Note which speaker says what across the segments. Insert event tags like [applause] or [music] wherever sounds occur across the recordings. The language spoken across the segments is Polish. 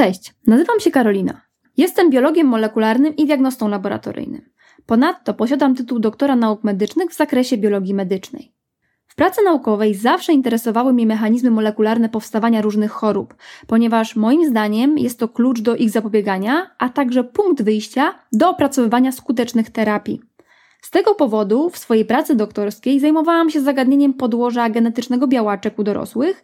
Speaker 1: Cześć, nazywam się Karolina. Jestem biologiem molekularnym i diagnostą laboratoryjnym. Ponadto posiadam tytuł doktora nauk medycznych w zakresie biologii medycznej. W pracy naukowej zawsze interesowały mnie mechanizmy molekularne powstawania różnych chorób, ponieważ moim zdaniem jest to klucz do ich zapobiegania, a także punkt wyjścia do opracowywania skutecznych terapii. Z tego powodu w swojej pracy doktorskiej zajmowałam się zagadnieniem podłoża genetycznego białaczek u dorosłych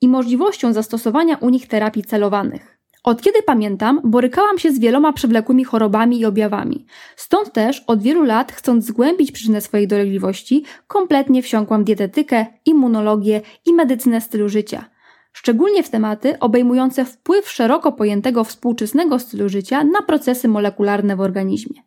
Speaker 1: i możliwością zastosowania u nich terapii celowanych. Od kiedy pamiętam, borykałam się z wieloma przewlekłymi chorobami i objawami. Stąd też od wielu lat, chcąc zgłębić przyczynę swojej dolegliwości, kompletnie wsiąkłam dietetykę, immunologię i medycynę stylu życia. Szczególnie w tematy obejmujące wpływ szeroko pojętego współczesnego stylu życia na procesy molekularne w organizmie.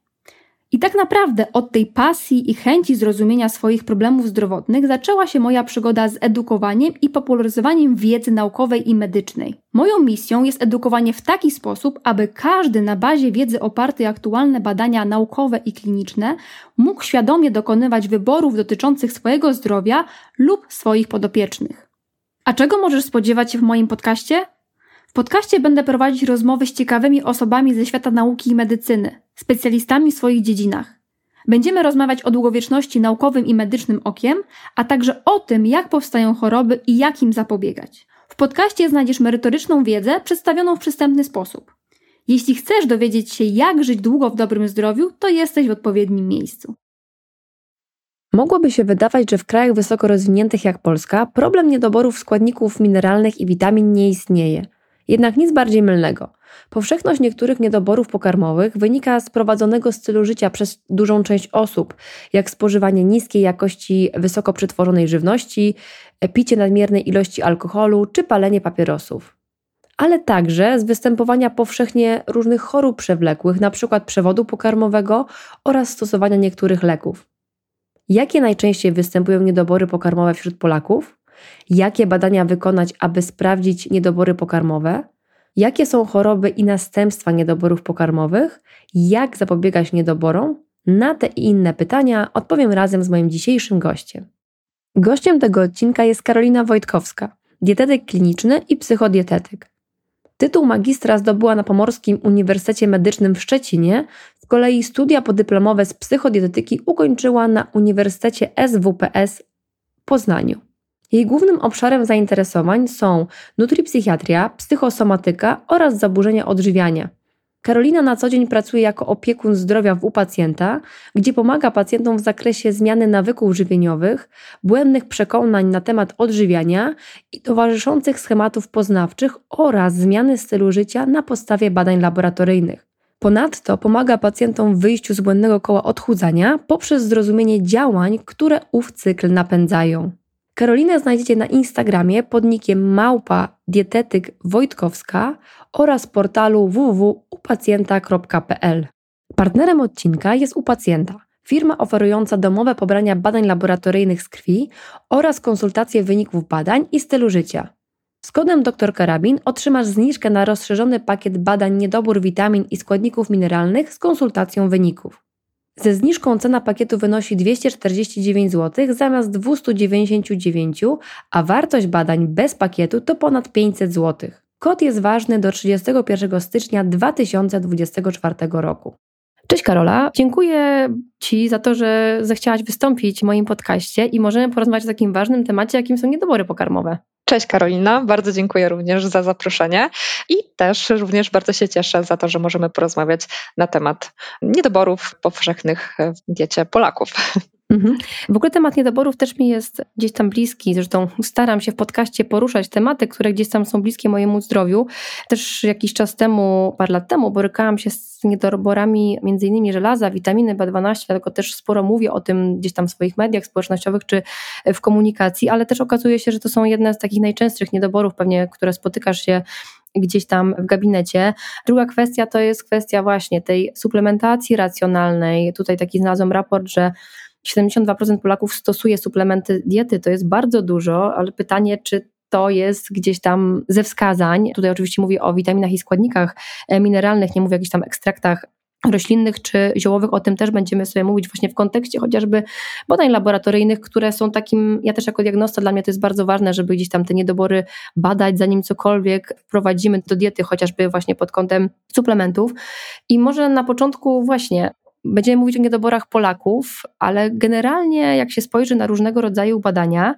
Speaker 1: I tak naprawdę od tej pasji i chęci zrozumienia swoich problemów zdrowotnych zaczęła się moja przygoda z edukowaniem i popularyzowaniem wiedzy naukowej i medycznej. Moją misją jest edukowanie w taki sposób, aby każdy na bazie wiedzy opartej aktualne badania naukowe i kliniczne mógł świadomie dokonywać wyborów dotyczących swojego zdrowia lub swoich podopiecznych. A czego możesz spodziewać się w moim podcaście? W podcaście będę prowadzić rozmowy z ciekawymi osobami ze świata nauki i medycyny, specjalistami w swoich dziedzinach. Będziemy rozmawiać o długowieczności naukowym i medycznym okiem, a także o tym, jak powstają choroby i jak im zapobiegać. W podcaście znajdziesz merytoryczną wiedzę przedstawioną w przystępny sposób. Jeśli chcesz dowiedzieć się, jak żyć długo w dobrym zdrowiu, to jesteś w odpowiednim miejscu.
Speaker 2: Mogłoby się wydawać, że w krajach wysoko rozwiniętych jak Polska problem niedoborów składników mineralnych i witamin nie istnieje – jednak nic bardziej mylnego. Powszechność niektórych niedoborów pokarmowych wynika z prowadzonego stylu życia przez dużą część osób, jak spożywanie niskiej jakości wysoko przetworzonej żywności, picie nadmiernej ilości alkoholu czy palenie papierosów. Ale także z występowania powszechnie różnych chorób przewlekłych, np. przewodu pokarmowego oraz stosowania niektórych leków. Jakie najczęściej występują niedobory pokarmowe wśród Polaków? Jakie badania wykonać, aby sprawdzić niedobory pokarmowe, jakie są choroby i następstwa niedoborów pokarmowych, jak zapobiegać niedoborom. Na te i inne pytania odpowiem razem z moim dzisiejszym gościem. Gościem tego odcinka jest Karolina Wojtkowska, dietetyk kliniczny i psychodietetyk. Tytuł magistra zdobyła na Pomorskim Uniwersytecie Medycznym w Szczecinie, z kolei studia podyplomowe z psychodietetyki ukończyła na Uniwersytecie SWPS w Poznaniu. Jej głównym obszarem zainteresowań są nutripsychiatria, psychosomatyka oraz zaburzenia odżywiania. Karolina na co dzień pracuje jako opiekun zdrowia w u pacjenta, gdzie pomaga pacjentom w zakresie zmiany nawyków żywieniowych, błędnych przekonań na temat odżywiania i towarzyszących schematów poznawczych oraz zmiany stylu życia na podstawie badań laboratoryjnych. Ponadto pomaga pacjentom w wyjściu z błędnego koła odchudzania poprzez zrozumienie działań, które ów cykl napędzają. Karolinę znajdziecie na Instagramie pod nickiem małpa dietetyk Wojtkowska oraz portalu www.upacjenta.pl. Partnerem odcinka jest u pacjenta, firma oferująca domowe pobrania badań laboratoryjnych z krwi oraz konsultacje wyników badań i stylu życia. Z kodem dr Karabin otrzymasz zniżkę na rozszerzony pakiet badań niedobór witamin i składników mineralnych z konsultacją wyników. Ze zniżką cena pakietu wynosi 249 zł zamiast 299, a wartość badań bez pakietu to ponad 500 zł. Kod jest ważny do 31 stycznia 2024 roku. Cześć Karola, dziękuję Ci za to, że zechciałaś wystąpić w moim podcaście i możemy porozmawiać o takim ważnym temacie, jakim są niedobory pokarmowe.
Speaker 3: Cześć Karolina, bardzo dziękuję również za zaproszenie i też również bardzo się cieszę za to, że możemy porozmawiać na temat niedoborów powszechnych w diecie Polaków.
Speaker 1: Mhm. W ogóle temat niedoborów też mi jest gdzieś tam bliski. Zresztą staram się w podcaście poruszać tematy, które gdzieś tam są bliskie mojemu zdrowiu. Też jakiś czas temu, parę lat temu, borykałam się z niedoborami między innymi żelaza, witaminy B12, dlatego też sporo mówię o tym gdzieś tam w swoich mediach społecznościowych czy w komunikacji, ale też okazuje się, że to są jedne z takich najczęstszych niedoborów, pewnie, które spotykasz się gdzieś tam w gabinecie. Druga kwestia to jest kwestia właśnie tej suplementacji racjonalnej. Tutaj taki znalazłam raport, że 72% Polaków stosuje suplementy diety, to jest bardzo dużo, ale pytanie, czy to jest gdzieś tam ze wskazań. Tutaj oczywiście mówię o witaminach i składnikach e, mineralnych, nie mówię o jakichś tam ekstraktach
Speaker 2: roślinnych czy ziołowych, o tym też będziemy sobie mówić właśnie w kontekście chociażby badań laboratoryjnych, które są takim, ja też jako diagnosta, dla mnie to jest bardzo ważne, żeby gdzieś tam te niedobory badać, zanim cokolwiek wprowadzimy do diety, chociażby właśnie pod kątem suplementów. I może na początku właśnie Będziemy mówić o niedoborach Polaków, ale generalnie jak się spojrzy na różnego rodzaju badania,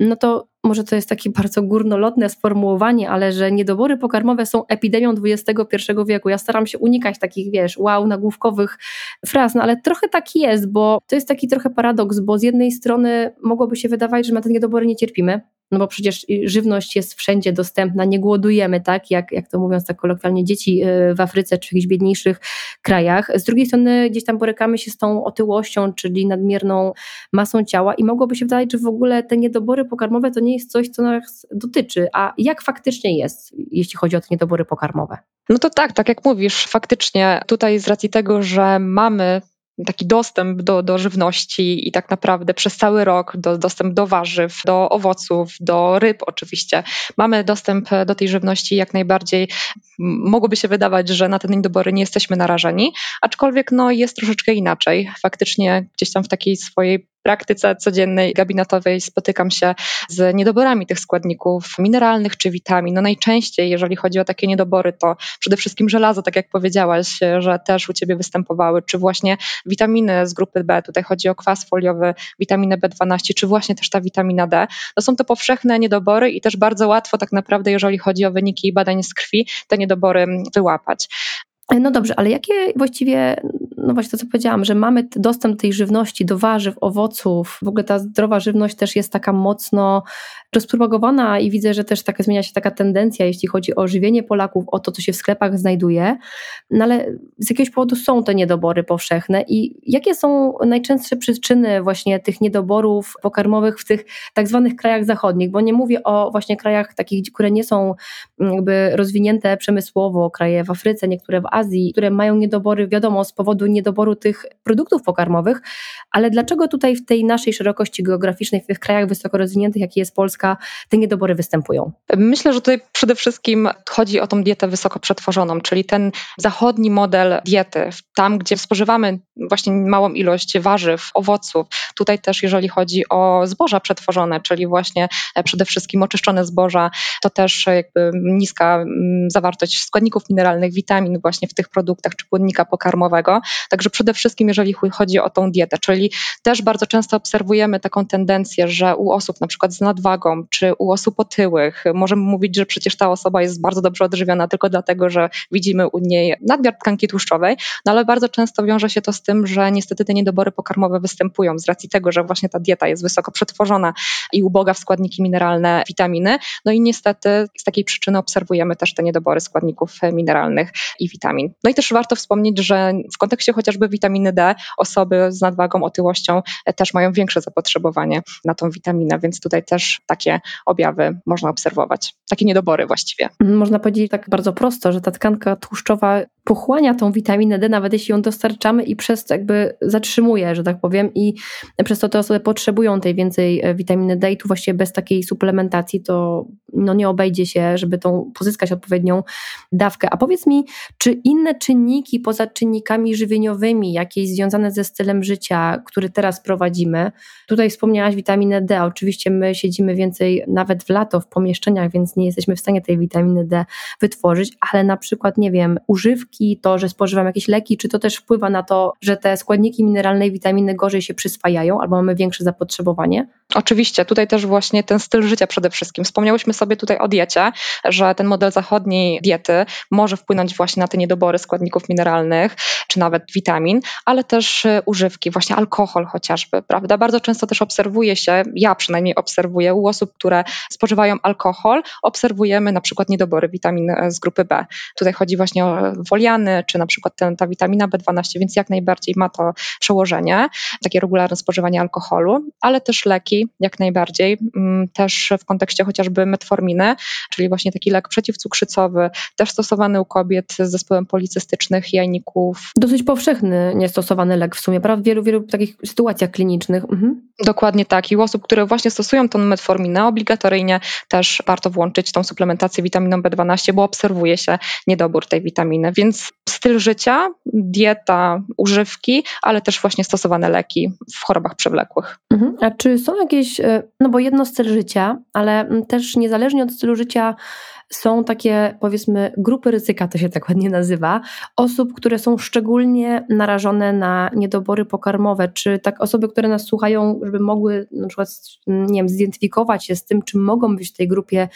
Speaker 2: no to może to jest takie [laughs] bardzo górnolotne sformułowanie, ale że niedobory pokarmowe są epidemią XXI wieku. Ja staram się unikać takich, wiesz, wow, nagłówkowych fraz, no ale trochę tak jest, bo to jest taki trochę paradoks, bo z jednej strony mogłoby się wydawać, że na te niedobory nie cierpimy, no bo przecież żywność jest wszędzie dostępna, nie głodujemy, tak, jak, jak to mówiąc tak kolokwialnie, dzieci y, w Afryce czy jakichś biedniejszych krajach. Z drugiej strony gdzieś tam borykamy się z tą otyłością, czyli nadmierną masą ciała i mogłoby się wydawać, że w ogóle te niedobory pokarmowe to nie jest coś, co nas dotyczy. A jak faktycznie jest, jeśli chodzi o te niedobory pokarmowe?
Speaker 3: No to tak, tak jak mówisz, faktycznie tutaj z racji tego, że mamy taki dostęp do, do żywności i tak naprawdę przez cały rok do, dostęp do warzyw, do owoców, do ryb oczywiście. Mamy dostęp do tej żywności jak najbardziej. Mogłoby się wydawać, że na te niedobory nie jesteśmy narażeni, aczkolwiek no, jest troszeczkę inaczej. Faktycznie gdzieś tam w takiej swojej praktyce codziennej gabinetowej spotykam się z niedoborami tych składników mineralnych czy witamin. No najczęściej, jeżeli chodzi o takie niedobory, to przede wszystkim żelazo, tak jak powiedziałaś, że też u Ciebie występowały, czy właśnie witaminy z grupy B, tutaj chodzi o kwas foliowy, witaminę B12, czy właśnie też ta witamina D. No są to powszechne niedobory i też bardzo łatwo tak naprawdę, jeżeli chodzi o wyniki badań z krwi, te niedobory wyłapać.
Speaker 2: No dobrze, ale jakie właściwie no właśnie to, co powiedziałam, że mamy dostęp do tej żywności, do warzyw, owoców. W ogóle ta zdrowa żywność też jest taka mocno rozpropagowana i widzę, że też taka zmienia się taka tendencja, jeśli chodzi o żywienie Polaków, o to, co się w sklepach znajduje. No ale z jakiegoś powodu są te niedobory powszechne i jakie są najczęstsze przyczyny właśnie tych niedoborów pokarmowych w tych tak zwanych krajach zachodnich? Bo nie mówię o właśnie krajach takich, które nie są jakby rozwinięte przemysłowo, kraje w Afryce, niektóre w Azji, które mają niedobory, wiadomo, z powodu niedoboru tych produktów pokarmowych, ale dlaczego tutaj w tej naszej szerokości geograficznej, w tych krajach wysoko rozwiniętych, jaki jest Polska, te niedobory występują?
Speaker 3: Myślę, że tutaj przede wszystkim chodzi o tą dietę wysoko przetworzoną, czyli ten zachodni model diety, tam gdzie spożywamy właśnie małą ilość warzyw, owoców. Tutaj też, jeżeli chodzi o zboża przetworzone, czyli właśnie e, przede wszystkim oczyszczone zboża, to też jakby niska mm, zawartość składników mineralnych, witamin właśnie w tych produktach czy płynnika pokarmowego. Także przede wszystkim, jeżeli chodzi o tą dietę, czyli też bardzo często obserwujemy taką tendencję, że u osób na przykład z nadwagą, czy u osób otyłych, możemy mówić, że przecież ta osoba jest bardzo dobrze odżywiona tylko dlatego, że widzimy u niej nadmiar tkanki tłuszczowej, no ale bardzo często wiąże się to z tym, że niestety te niedobory pokarmowe występują z racji tego, że właśnie ta dieta jest wysoko przetworzona i uboga w składniki mineralne, witaminy, no i niestety z takiej przyczyny obserwujemy też te niedobory składników mineralnych i witamin. No i też warto wspomnieć, że w kontekście chociażby witaminy D, osoby z nadwagą, otyłością e, też mają większe zapotrzebowanie na tą witaminę, więc tutaj też takie objawy można obserwować, takie niedobory właściwie.
Speaker 2: Można powiedzieć tak bardzo prosto, że ta tkanka tłuszczowa pochłania tą witaminę D, nawet jeśli ją dostarczamy i przez to jakby zatrzymuje, że tak powiem, i przez to te osoby potrzebują tej więcej e, witaminy D i tu właściwie bez takiej suplementacji to no nie obejdzie się, żeby tą pozyskać odpowiednią dawkę. A powiedz mi, czy inne czynniki poza czynnikami żywieniowymi, jakieś związane ze stylem życia, który teraz prowadzimy, tutaj wspomniałaś witaminę D, oczywiście my siedzimy więcej nawet w lato w pomieszczeniach, więc nie jesteśmy w stanie tej witaminy D wytworzyć, ale na przykład, nie wiem, używki, to, że spożywam jakieś leki, czy to też wpływa na to, że te składniki mineralne i witaminy gorzej się przyswajają albo mamy większe zapotrzebowanie?
Speaker 3: Oczywiście, tutaj też właśnie ten styl życia przede wszystkim. Wspomniałyśmy sobie tutaj o diecie, że ten model zachodniej diety może wpłynąć właśnie na te niedobory składników mineralnych, czy nawet witamin, ale też y, używki, właśnie alkohol chociażby, prawda? Bardzo często też obserwuje się, ja przynajmniej obserwuję u osób, które spożywają alkohol, obserwujemy na przykład niedobory witamin z grupy B. Tutaj chodzi właśnie o woliany, czy na przykład ten, ta witamina B12, więc jak najbardziej ma to przełożenie, takie regularne spożywanie alkoholu, ale też leki, jak najbardziej, mm, też w kontekście chociażby metforminy, czyli właśnie taki lek przeciwcukrzycowy, też stosowany u kobiet z zespołem policystycznych jajników.
Speaker 2: Dosyć powszechny niestosowany lek w sumie, prawda? W wielu, wielu takich sytuacjach klinicznych. Mhm.
Speaker 3: Dokładnie tak. I u osób, które właśnie stosują tą metforminę, obligatoryjnie też warto włączyć tą suplementację witaminą B12, bo obserwuje się niedobór tej witaminy. Więc Więc styl życia, dieta, używki, ale też właśnie stosowane leki w chorobach przewlekłych.
Speaker 2: Mhm. A czy są jakieś, e, no bo jedno styl życia, ale też niezależnie od stylu życia są takie, powiedzmy, grupy ryzyka, to się tak ładnie nazywa, osób, które są szczególnie narażone na niedobory pokarmowe, czy tak osoby, które nas słuchają, żeby mogły na przykład, nie wiem, zidentyfikować się z tym, czy mogą być w tej grupie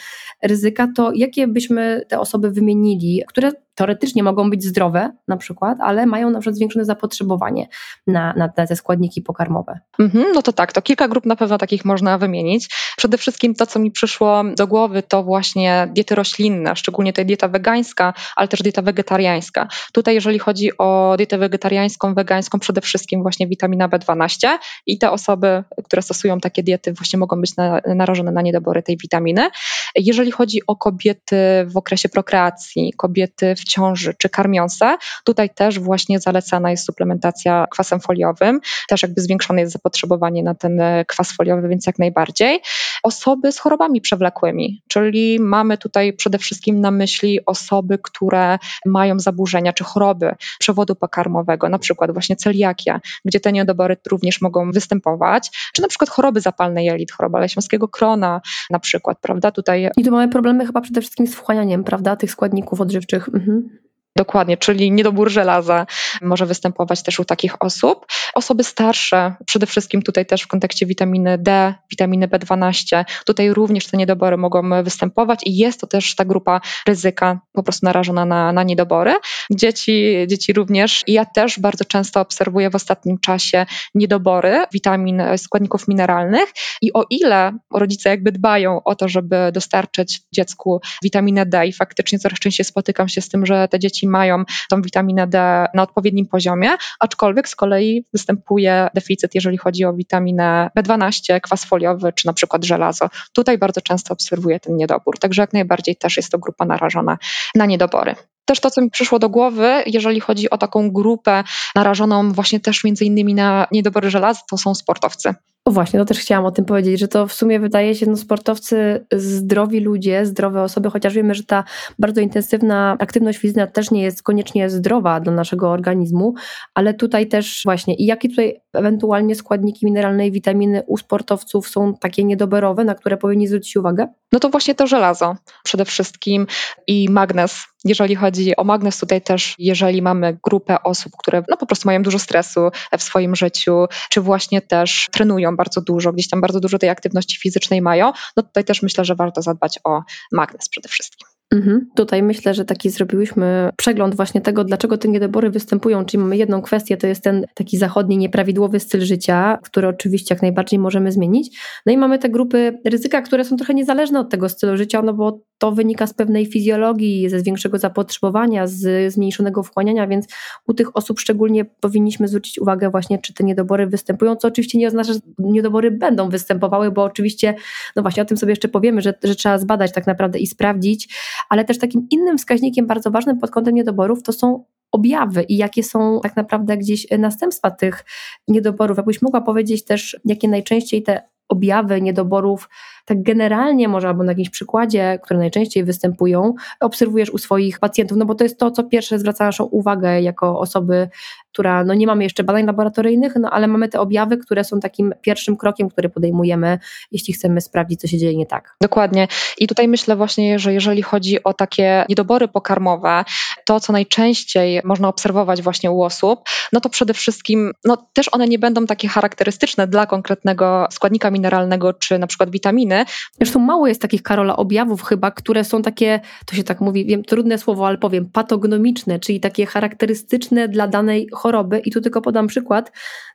Speaker 2: ryzyka, to jakie byśmy te osoby wymienili, które teoretycznie mogą być zdrowe na przykład, ale mają na przykład zwiększone zapotrzebowanie na, na, te składniki pokarmowe.
Speaker 3: Mhm, no to tak, to kilka grup na pewno takich można wymienić. Przede wszystkim to, co mi przyszło do głowy, to właśnie diety roślinne, szczególnie tutaj dieta wegańska, ale też dieta wegetariańska. Tutaj jeżeli chodzi o dietę wegetariańską, wegańską, przede wszystkim właśnie witamina B12 i te osoby, które stosują takie diety właśnie mogą być na, narażone na niedobory tej witaminy. Jeżeli chodzi o kobiety w okresie prokreacji, kobiety w ciąży czy karmiące, tutaj też właśnie zalecana jest suplementacja kwasem foliowym, też jakby zwiększone jest zapotrzebowanie na ten kwas foliowy, więc jak najbardziej. Osoby z chorobami przewlekłymi, czyli mamy tutaj przede wszystkim na myśli osoby, które mają zaburzenia czy choroby przewodu pokarmowego, na przykład właśnie celiakia, gdzie te niedobory również mogą występować, czy na przykład choroby zapalne jelit, choroba leśmiowskiego krona na przykład, prawda? Tutaj...
Speaker 2: I tu mamy problemy chyba przede wszystkim z wchłanianiem, prawda, tych składników odżywczych. Mhm.
Speaker 3: Dokładnie, czyli niedobór żelaza może występować też u takich osób. Osoby starsze, przede wszystkim tutaj też w kontekście witaminy D, witaminy B12, tutaj również te niedobory mogą występować i jest to też ta grupa ryzyka po prostu narażona na, na niedobory. Dzieci, dzieci również. I ja też bardzo często obserwuję w ostatnim czasie niedobory witamin, składników mineralnych i o ile rodzice jakby dbają o to, żeby dostarczyć dziecku witaminę D i faktycznie coraz częściej spotykam się z tym, że te dzieci mają tą witaminę D na odpowiednim poziomie, aczkolwiek z kolei występuje deficyt, jeżeli chodzi o witaminę B12, kwas foliowy czy na przykład żelazo. Tutaj bardzo często obserwuję ten niedobór, także jak najbardziej też jest to grupa narażona na niedobory. Też to, co mi przyszło do głowy, jeżeli chodzi o taką grupę narażoną właśnie też między innymi na niedobory żelaza, to są sportowcy.
Speaker 2: O właśnie, to też chciałam o tym powiedzieć, że to w sumie wydaje się, no sportowcy, zdrowi ludzie, zdrowe osoby, chociaż wiemy, że ta bardzo intensywna aktywność fizyczna też nie jest koniecznie zdrowa dla naszego organizmu, ale tutaj też właśnie i jakie tutaj ewentualnie składniki mineralne i witaminy u sportowców są takie niedoborowe, na które powinni zwrócić uwagę?
Speaker 3: No to właśnie to żelazo przede wszystkim i magnez. Jeżeli chodzi o magnez, tutaj też, jeżeli mamy grupę osób, które no po prostu mają dużo stresu w swoim życiu, czy właśnie też trenują bardzo dużo, gdzieś tam bardzo dużo tej aktywności fizycznej mają, no tutaj też myślę, że warto zadbać o magnez przede wszystkim.
Speaker 2: Mhm. Tutaj myślę, że taki zrobiłyśmy przegląd właśnie tego, dlaczego te niedobory występują. Czyli mamy jedną kwestię, to jest ten taki zachodni, nieprawidłowy styl życia, który oczywiście jak najbardziej możemy zmienić. No i mamy te grupy ryzyka, które są trochę niezależne od tego stylu życia, no bo to wynika z pewnej fizjologii, ze większego zapotrzebowania, z zmniejszonego wchłaniania, więc u tych osób szczególnie powinniśmy zwrócić uwagę właśnie, czy te niedobory występują, co oczywiście nie oznacza, że niedobory będą występowały, bo oczywiście, no właśnie o tym sobie jeszcze powiemy, że, że trzeba zbadać tak naprawdę i sprawdzić, ale też takim innym wskaźnikiem bardzo ważnym pod kątem niedoborów to są objawy i jakie są tak naprawdę gdzieś następstwa tych niedoborów. Jakbyś mogła powiedzieć też, jakie najczęściej te objawy niedoborów tak generalnie może albo na jakimś przykładzie, które najczęściej występują, obserwujesz u swoich pacjentów, no bo to jest to, co pierwsze zwraca naszą uwagę jako osoby, która, no nie mamy jeszcze badań laboratoryjnych, no ale mamy te objawy, które są takim pierwszym krokiem, który podejmujemy, jeśli chcemy sprawdzić, co się dzieje nie tak.
Speaker 3: Dokładnie. I tutaj myślę właśnie, że jeżeli chodzi o takie niedobory pokarmowe, to co najczęściej można obserwować właśnie u osób, no to przede wszystkim, no też one nie będą takie charakterystyczne dla konkretnego składnika mineralnego czy na przykład witaminy, inne.
Speaker 2: Zresztą mało jest takich, Karola, objawów chyba, które są takie, to się tak mówi, wiem, trudne słowo, ale powiem, patognomiczne, czyli takie charakterystyczne dla danej choroby. I tu tylko podam przykład.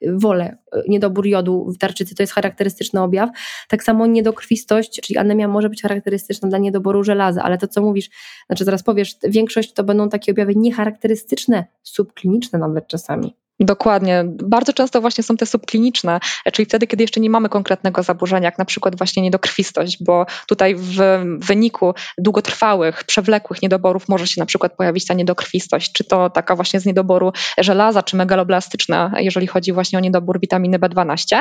Speaker 2: Wolę, niedobór jodu w tarczycy to jest charakterystyczny objaw. Tak samo niedokrwistość, czyli anemia może być charakterystyczna dla niedoboru żelaza, ale to co mówisz, znaczy zaraz powiesz, większość to będą takie objawy niecharakterystyczne, subkliniczne nawet czasami.
Speaker 3: Dokładnie. Bardzo często właśnie są te subkliniczne, czyli wtedy, kiedy jeszcze nie mamy konkretnego zaburzenia, jak na przykład właśnie niedokrwistość, bo tutaj w wyniku długotrwałych, przewlekłych niedoborów może się na przykład pojawić ta niedokrwistość, czy to taka właśnie z niedoboru żelaza, czy megaloblastyczna, jeżeli chodzi właśnie o niedobór witaminy B12.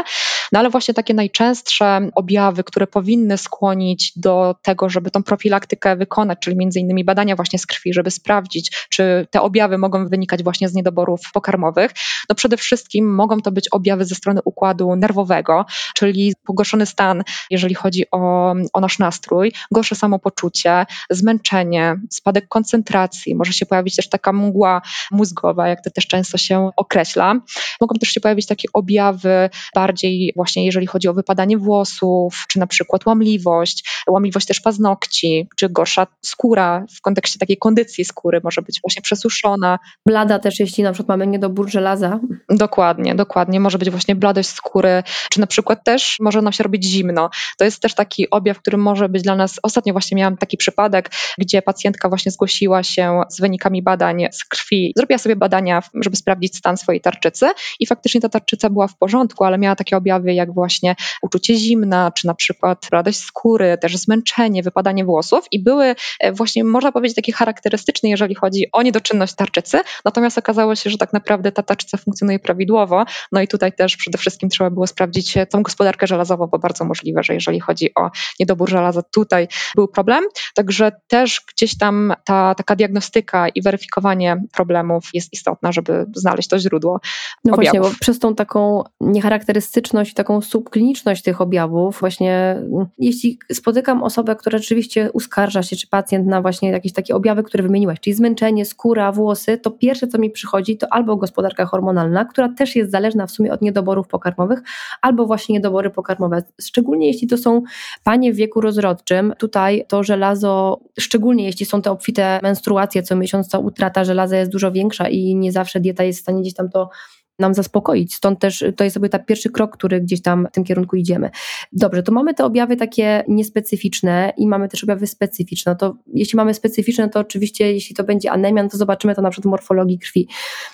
Speaker 3: No ale właśnie takie najczęstsze objawy, które powinny skłonić do tego, żeby tą profilaktykę wykonać, czyli między innymi badania właśnie z krwi, żeby sprawdzić, czy te objawy mogą wynikać właśnie z niedoborów pokarmowych, no przede wszystkim mogą to być objawy ze strony układu nerwowego, czyli pogorszony stan, jeżeli chodzi o, o nasz nastrój, gorsze samopoczucie, zmęczenie, spadek koncentracji, może się pojawić też taka mgła mózgowa, jak to też często się określa. Mogą też się pojawić takie objawy bardziej właśnie jeżeli chodzi o wypadanie włosów, czy na przykład łamliwość, łamliwość też paznokci, czy gorsza skóra w kontekście takiej kondycji skóry może być właśnie przesuszona.
Speaker 2: Blada też, jeśli na przykład mamy niedobór żelaza.
Speaker 3: Dokładnie, dokładnie. Może być właśnie bladość skóry, czy na przykład też może nam się robić zimno. To jest też taki objaw, który może być dla nas. Ostatnio właśnie miałam taki przypadek, gdzie pacjentka właśnie zgłosiła się z wynikami badań z krwi. Zrobiła sobie badania, żeby sprawdzić stan swojej tarczycy i faktycznie ta tarczyca była w porządku, ale miała takie objawy jak właśnie uczucie zimna, czy na przykład radość skóry, też zmęczenie, wypadanie włosów i były e, właśnie, można powiedzieć, takie charakterystyczne, jeżeli chodzi o niedoczynność tarczycy. Natomiast okazało się, że tak naprawdę ta tarczyca funkcjonuje prawidłowo. No i tutaj też przede wszystkim trzeba było sprawdzić tą gospodarkę żelazową, bo bardzo możliwe, że jeżeli chodzi o niedobór żelaza, tutaj był problem. Także też gdzieś tam ta taka diagnostyka i weryfikowanie problemów jest istotna, żeby znaleźć to źródło.
Speaker 2: No
Speaker 3: objawów.
Speaker 2: właśnie, bo przez tą taką niecharakterystyczność, taką subkliniczność tych objawów, właśnie jeśli spotykam osobę, która rzeczywiście uskarża się, czy pacjent na właśnie jakieś takie objawy, które wymieniłaś, czyli zmęczenie, skóra, włosy, to pierwsze, co mi przychodzi, to albo gospodarka hormonalna, która też jest zależna w sumie od niedoborów pokarmowych, albo właśnie niedobory pokarmowe. Szczególnie jeśli to są panie w wieku rozrodczym, tutaj to żelazo, szczególnie jeśli są te obfite menstruacje co miesiąc, ta utrata żelaza jest dużo większa i nie zawsze dieta jest w stanie gdzieś tam to nam zaspokoić. Stąd też to jest sobie ta pierwszy krok, który gdzieś tam w tym kierunku idziemy. Dobrze, to mamy te objawy takie niespecyficzne i mamy też objawy specyficzne. To jeśli mamy specyficzne, to oczywiście jeśli to będzie anemia, no to zobaczymy to na przykład morfologii krwi.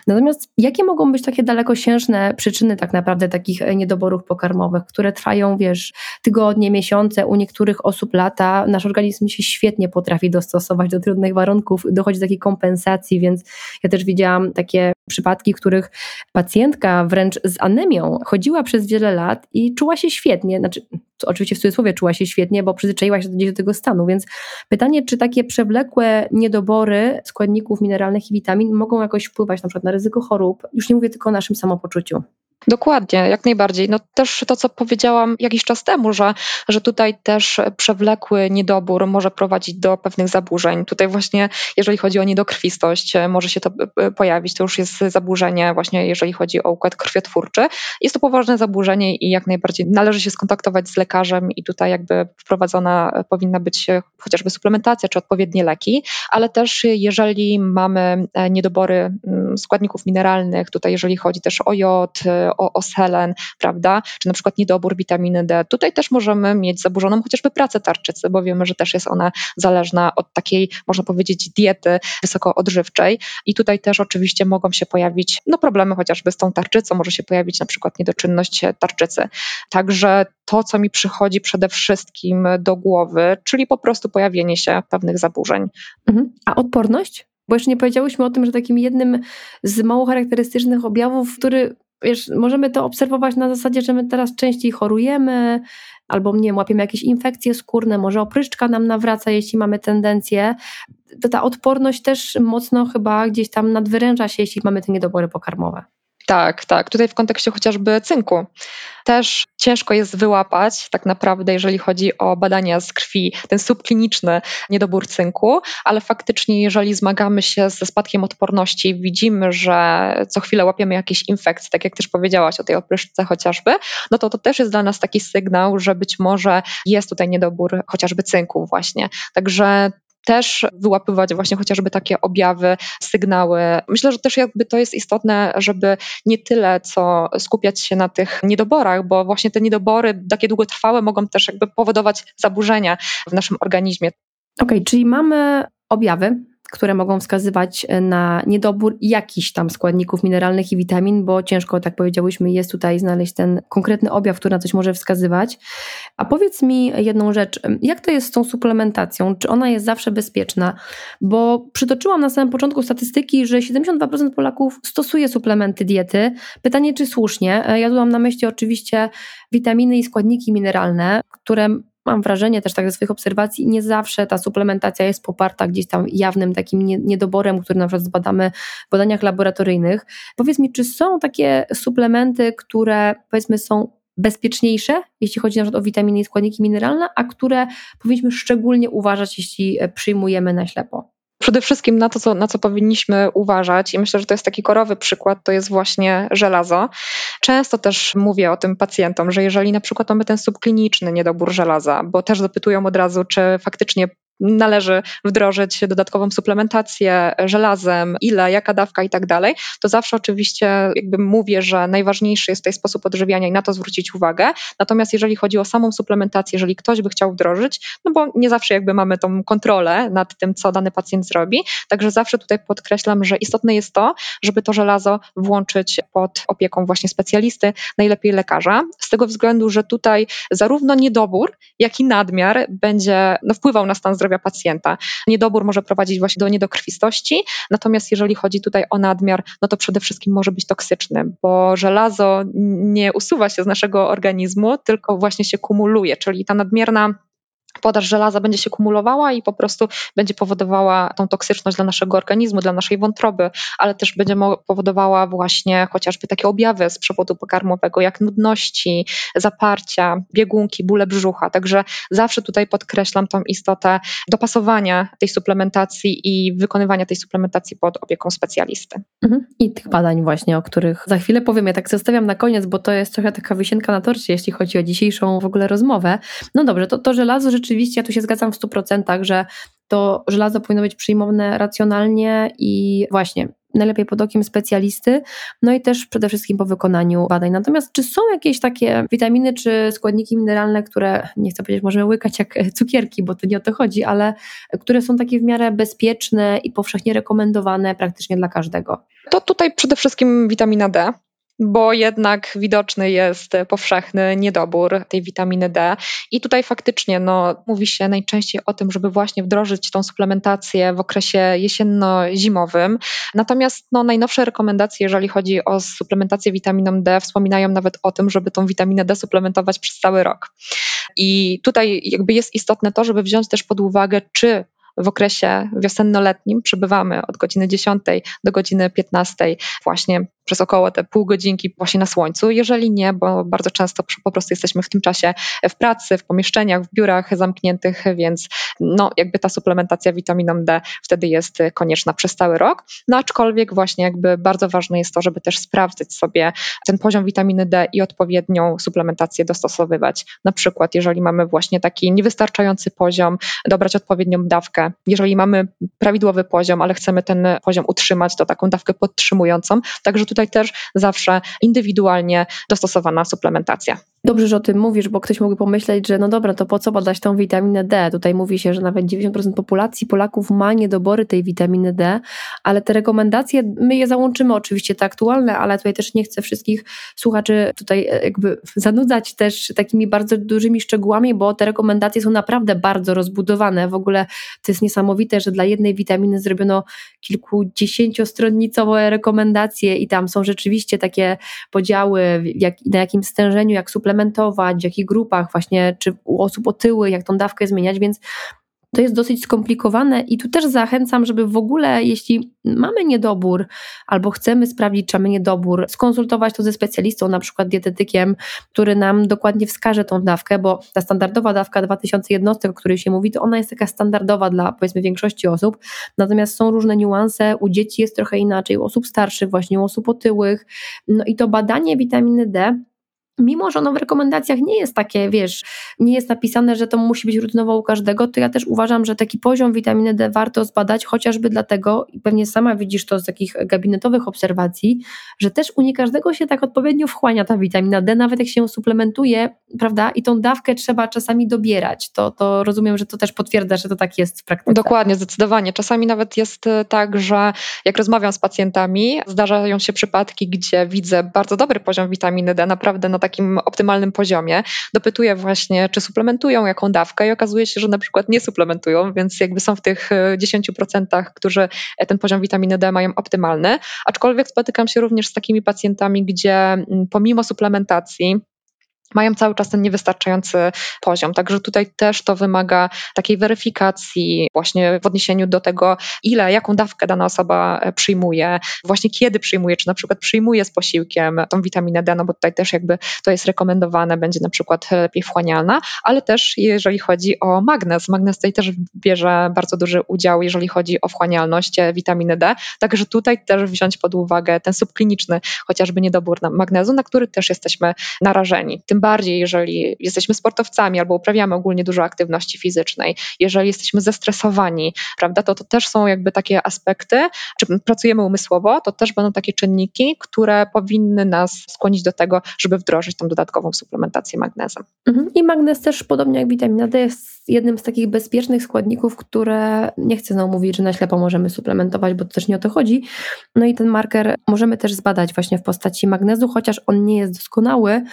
Speaker 2: Natomiast jakie mogą być takie dalekosiężne przyczyny tak naprawdę takich niedoborów pokarmowych, które trwają, wiesz, tygodnie, miesiące, u niektórych osób lata. Nasz organizm się świetnie potrafi dostosować do trudnych warunków, dochodzi do takiej kompensacji, więc ja też widziałam takie przypadki, w których pacjentka wręcz z anemią chodziła przez wiele lat i czuła się świetnie, znaczy oczywiście w cudzysłowie czuła się świetnie, bo przyzwyczaiła się do tego stanu, więc pytanie, czy takie przewlekłe niedobory składników mineralnych i witamin mogą jakoś wpływać na przykład na ryzyko chorób, już nie mówię tylko o naszym samopoczuciu.
Speaker 3: Dokładnie, jak najbardziej. No też to, co powiedziałam jakiś czas temu, że, że tutaj też przewlekły niedobór może prowadzić do pewnych zaburzeń. Tutaj właśnie, jeżeli chodzi o niedokrwistość, może się to pojawić. To już jest zaburzenie właśnie, jeżeli chodzi o układ krwiotwórczy. Jest to poważne zaburzenie i jak najbardziej należy się skontaktować z lekarzem i tutaj jakby wprowadzona powinna być chociażby suplementacja czy odpowiednie leki, ale też jeżeli mamy niedobory mm, składników mineralnych, tutaj jeżeli chodzi też o jod, o, o selen, prawda, czy na przykład niedobór witaminy D. Tutaj też możemy mieć zaburzoną chociażby pracę tarczycy, bo wiemy, że też jest ona zależna od takiej, można powiedzieć, diety wysokoodżywczej i tutaj też oczywiście mogą się pojawić no, problemy chociażby z tą tarczycą, może się pojawić na przykład niedoczynność tarczycy. Także to, co mi przychodzi przede wszystkim do głowy, czyli po prostu pojawienie się pewnych zaburzeń.
Speaker 2: Mhm. A odporność? Bo jeszcze nie powiedziałyśmy o tym, że takim jednym z mało charakterystycznych objawów, który wiesz, możemy to obserwować na zasadzie, że my teraz częściej chorujemy, albo nie wiem, łapiemy jakieś infekcje skórne, może opryszczka nam nawraca, jeśli mamy tendencję. To ta odporność też mocno chyba gdzieś tam nadwyręża się, jeśli mamy te niedobory pokarmowe.
Speaker 3: Tak, tak. Tutaj w kontekście chociażby cynku. Też ciężko jest wyłapać, tak naprawdę, jeżeli chodzi o badania z krwi, ten subkliniczny niedobór cynku, ale faktycznie, jeżeli zmagamy się ze spadkiem odporności, widzimy, że co chwilę łapiemy jakieś infekcje, tak jak też powiedziałaś o tej opryszce chociażby, no to to też jest dla nas taki sygnał, że być może jest tutaj niedobór chociażby cynku, właśnie. Także też wyłapywać właśnie chociażby takie objawy, sygnały. Myślę, że też jakby to jest istotne, żeby nie tyle co skupiać się na tych niedoborach, bo właśnie te niedobory takie długotrwałe mogą też jakby powodować zaburzenia w naszym organizmie.
Speaker 2: Okej, okay, czyli mamy objawy, które mogą wskazywać e, na niedobór jakichś tam składników mineralnych i witamin, bo ciężko, tak powiedziałyśmy, jest tutaj znaleźć ten konkretny objaw, który na coś może wskazywać. A powiedz mi jedną rzecz, jak to jest z tą suplementacją? Czy ona jest zawsze bezpieczna? Bo przytoczyłam na samym początku statystyki, że 72% Polaków stosuje suplementy diety. Pytanie, czy słusznie? E, ja tu mam na myśli oczywiście witaminy i składniki mineralne, które mam wrażenie też tak ze swoich obserwacji, nie zawsze ta suplementacja jest poparta gdzieś tam jawnym takim niedoborem, który na przykład zbadamy w badaniach laboratoryjnych. Powiedz mi, czy są takie suplementy, które powiedzmy są bezpieczniejsze, jeśli chodzi na przykład o witaminy i składniki mineralne, a które powinniśmy szczególnie uważać, jeśli przyjmujemy na ślepo?
Speaker 3: Przede wszystkim na to, co, na co powinniśmy uważać, i myślę, że to jest taki korowy przykład, to jest właśnie żelazo. Często też mówię o tym pacjentom, że jeżeli na przykład mamy ten subkliniczny niedobór żelaza, bo też zapytują od razu, czy faktycznie należy wdrożyć dodatkową suplementację żelazem, ile, jaka dawka i tak dalej, to zawsze oczywiście jakby mówię, że najważniejszy jest tutaj sposób odżywiania i na to zwrócić uwagę. Natomiast jeżeli chodzi o samą suplementację, jeżeli ktoś by chciał wdrożyć, no bo nie zawsze jakby mamy tą kontrolę nad tym, co dany pacjent zrobi, także zawsze tutaj podkreślam, że istotne jest to, żeby to żelazo włączyć pod opieką właśnie specjalisty, najlepiej lekarza, z tego względu, że tutaj zarówno niedobór, jak i nadmiar będzie no, wpływał na stan zdrowia zdrowia pacjenta. Niedobór może prowadzić właśnie do niedokrwistości, natomiast jeżeli chodzi tutaj o nadmiar, no to przede wszystkim może być toksyczny, bo żelazo nie usuwa się z naszego organizmu, tylko właśnie się kumuluje, czyli ta nadmierna podaż żelaza będzie się kumulowała i po prostu będzie powodowała tą toksyczność dla naszego organizmu, dla naszej wątroby, ale też będzie powodowała właśnie chociażby takie objawy z przewodu pokarmowego, jak nudności, zaparcia, biegunki, bóle brzucha. Także zawsze tutaj podkreślam tą istotę dopasowania tej suplementacji i wykonywania tej suplementacji pod opieką specjalisty.
Speaker 2: Mhm. I tych badań właśnie, o których za chwilę powiem. Ja tak zostawiam na koniec, bo to jest trochę taka wisienka na torcie, jeśli chodzi o dzisiejszą w ogóle rozmowę. No dobrze, to, to żelazo rzeczywiście rzeczywiście ja tu się zgadzam w 100%, że to żelazo powinno być przyjmowane racjonalnie i właśnie najlepiej pod okiem specjalisty, no i też przede wszystkim po wykonaniu badań. Natomiast czy są jakieś takie witaminy czy składniki mineralne, które, nie chcę powiedzieć, możemy łykać jak cukierki, bo to nie o to chodzi, ale które są takie w miarę bezpieczne i powszechnie rekomendowane praktycznie dla każdego?
Speaker 3: To tutaj przede wszystkim witamina D bo jednak widoczny jest powszechny niedobór tej witaminy D. I tutaj faktycznie no, mówi się najczęściej o tym, żeby właśnie wdrożyć tą suplementację w okresie jesienno-zimowym. Natomiast no, najnowsze rekomendacje, jeżeli chodzi o suplementację witaminą D, wspominają nawet o tym, żeby tą witaminę D suplementować przez cały rok. I tutaj jakby jest istotne to, żeby wziąć też pod uwagę, czy w okresie wiosennoletnim przebywamy od godziny 10 do godziny 15 właśnie przez około te pół godzinki właśnie na słońcu. Jeżeli nie, bo bardzo często po prostu jesteśmy w tym czasie w pracy, w pomieszczeniach, w biurach zamkniętych, więc no jakby ta suplementacja witaminą D wtedy jest konieczna przez cały rok. No aczkolwiek właśnie jakby bardzo ważne jest to, żeby też sprawdzać sobie ten poziom witaminy D i odpowiednią suplementację dostosowywać. Na przykład jeżeli mamy właśnie taki niewystarczający poziom, dobrać odpowiednią dawkę. Jeżeli mamy prawidłowy poziom, ale chcemy ten poziom utrzymać, to taką dawkę podtrzymującą. Także tutaj też zawsze indywidualnie dostosowana suplementacja.
Speaker 2: Dobrze, że o tym mówisz, bo ktoś mógłby pomyśleć, że no dobra, to po co badać tą witaminę D? Tutaj mówi się, że nawet 90% populacji Polaków ma niedobory tej witaminy D, ale te rekomendacje, my je załączymy oczywiście te aktualne, ale tutaj też nie chcę wszystkich słuchaczy tutaj e, jakby zanudzać też takimi bardzo dużymi szczegółami, bo te rekomendacje są naprawdę bardzo rozbudowane. W ogóle to jest niesamowite, że dla jednej witaminy zrobiono kilkudziesięciostronnicowe rekomendacje i tam są rzeczywiście takie podziały, jak, na jakim stężeniu, jak suplementować, w jakich grupach, właśnie, czy u osób otyłych, jak tą dawkę zmieniać, więc to jest dosyć skomplikowane i tu też zachęcam, żeby w ogóle, jeśli mamy niedobór albo chcemy sprawdzić, czy mamy niedobór, skonsultować to ze specjalistą, na przykład dietetykiem, który nam dokładnie wskaże tą dawkę, bo ta standardowa dawka 2000 jednostek, o której się mówi, to ona jest taka standardowa dla powiedzmy większości osób, natomiast są różne niuanse, u dzieci jest trochę inaczej, u osób starszych, właśnie u osób otyłych, no i to badanie witaminy D mimo że ono w rekomendacjach nie jest takie, wiesz, nie jest napisane, że to musi być rutynowo u każdego, to ja też uważam, że taki poziom witaminy D warto zbadać, chociażby dlatego, i pewnie sama widzisz to z takich gabinetowych obserwacji, że też u nie każdego się tak odpowiednio wchłania ta witamina D, nawet jak się ją suplementuje, prawda, i tą dawkę trzeba czasami dobierać. To, to rozumiem, że to też potwierdza, że to tak jest w praktyce.
Speaker 3: Dokładnie, zdecydowanie. Czasami nawet jest e, tak, że jak rozmawiam z pacjentami, zdarzają się przypadki, gdzie widzę bardzo dobry poziom witaminy D, naprawdę na takim optymalnym poziomie. Dopytuję właśnie, czy suplementują jaką dawkę i okazuje się, że na przykład nie suplementują, więc jakby są w tych 10%, e, którzy e, ten poziom witaminy D mają optymalny. Aczkolwiek spotykam się również z takimi pacjentami, gdzie mm, pomimo suplementacji, mają cały czas ten niewystarczający poziom. Także tutaj też to wymaga takiej weryfikacji właśnie w odniesieniu do tego, ile, jaką dawkę dana osoba e, przyjmuje, właśnie kiedy przyjmuje, czy na przykład przyjmuje z posiłkiem tą witaminę D, no bo tutaj też jakby to jest rekomendowane, będzie na przykład lepiej wchłanialna, ale też jeżeli chodzi o magnez, magnez tutaj też bierze bardzo duży udział, jeżeli chodzi o wchłanialność e, witaminy D, także tutaj też wziąć pod uwagę ten subkliniczny chociażby niedobór magnezu, na który też jesteśmy narażeni. Bardziej, jeżeli jesteśmy sportowcami albo uprawiamy ogólnie dużo aktywności fizycznej, jeżeli jesteśmy zestresowani, prawda, to to też są jakby takie aspekty, czy pracujemy umysłowo, to też będą takie czynniki, które powinny nas skłonić do tego, żeby wdrożyć tą dodatkową suplementację magnezem.
Speaker 2: Mhm. I magnez też, podobnie jak witamina D, jest jednym z takich bezpiecznych składników, które nie chcę znowu mówić, że na ślepo możemy suplementować, bo to też nie o to chodzi. No i ten marker możemy też zbadać właśnie w postaci magnezu, chociaż on nie jest doskonały,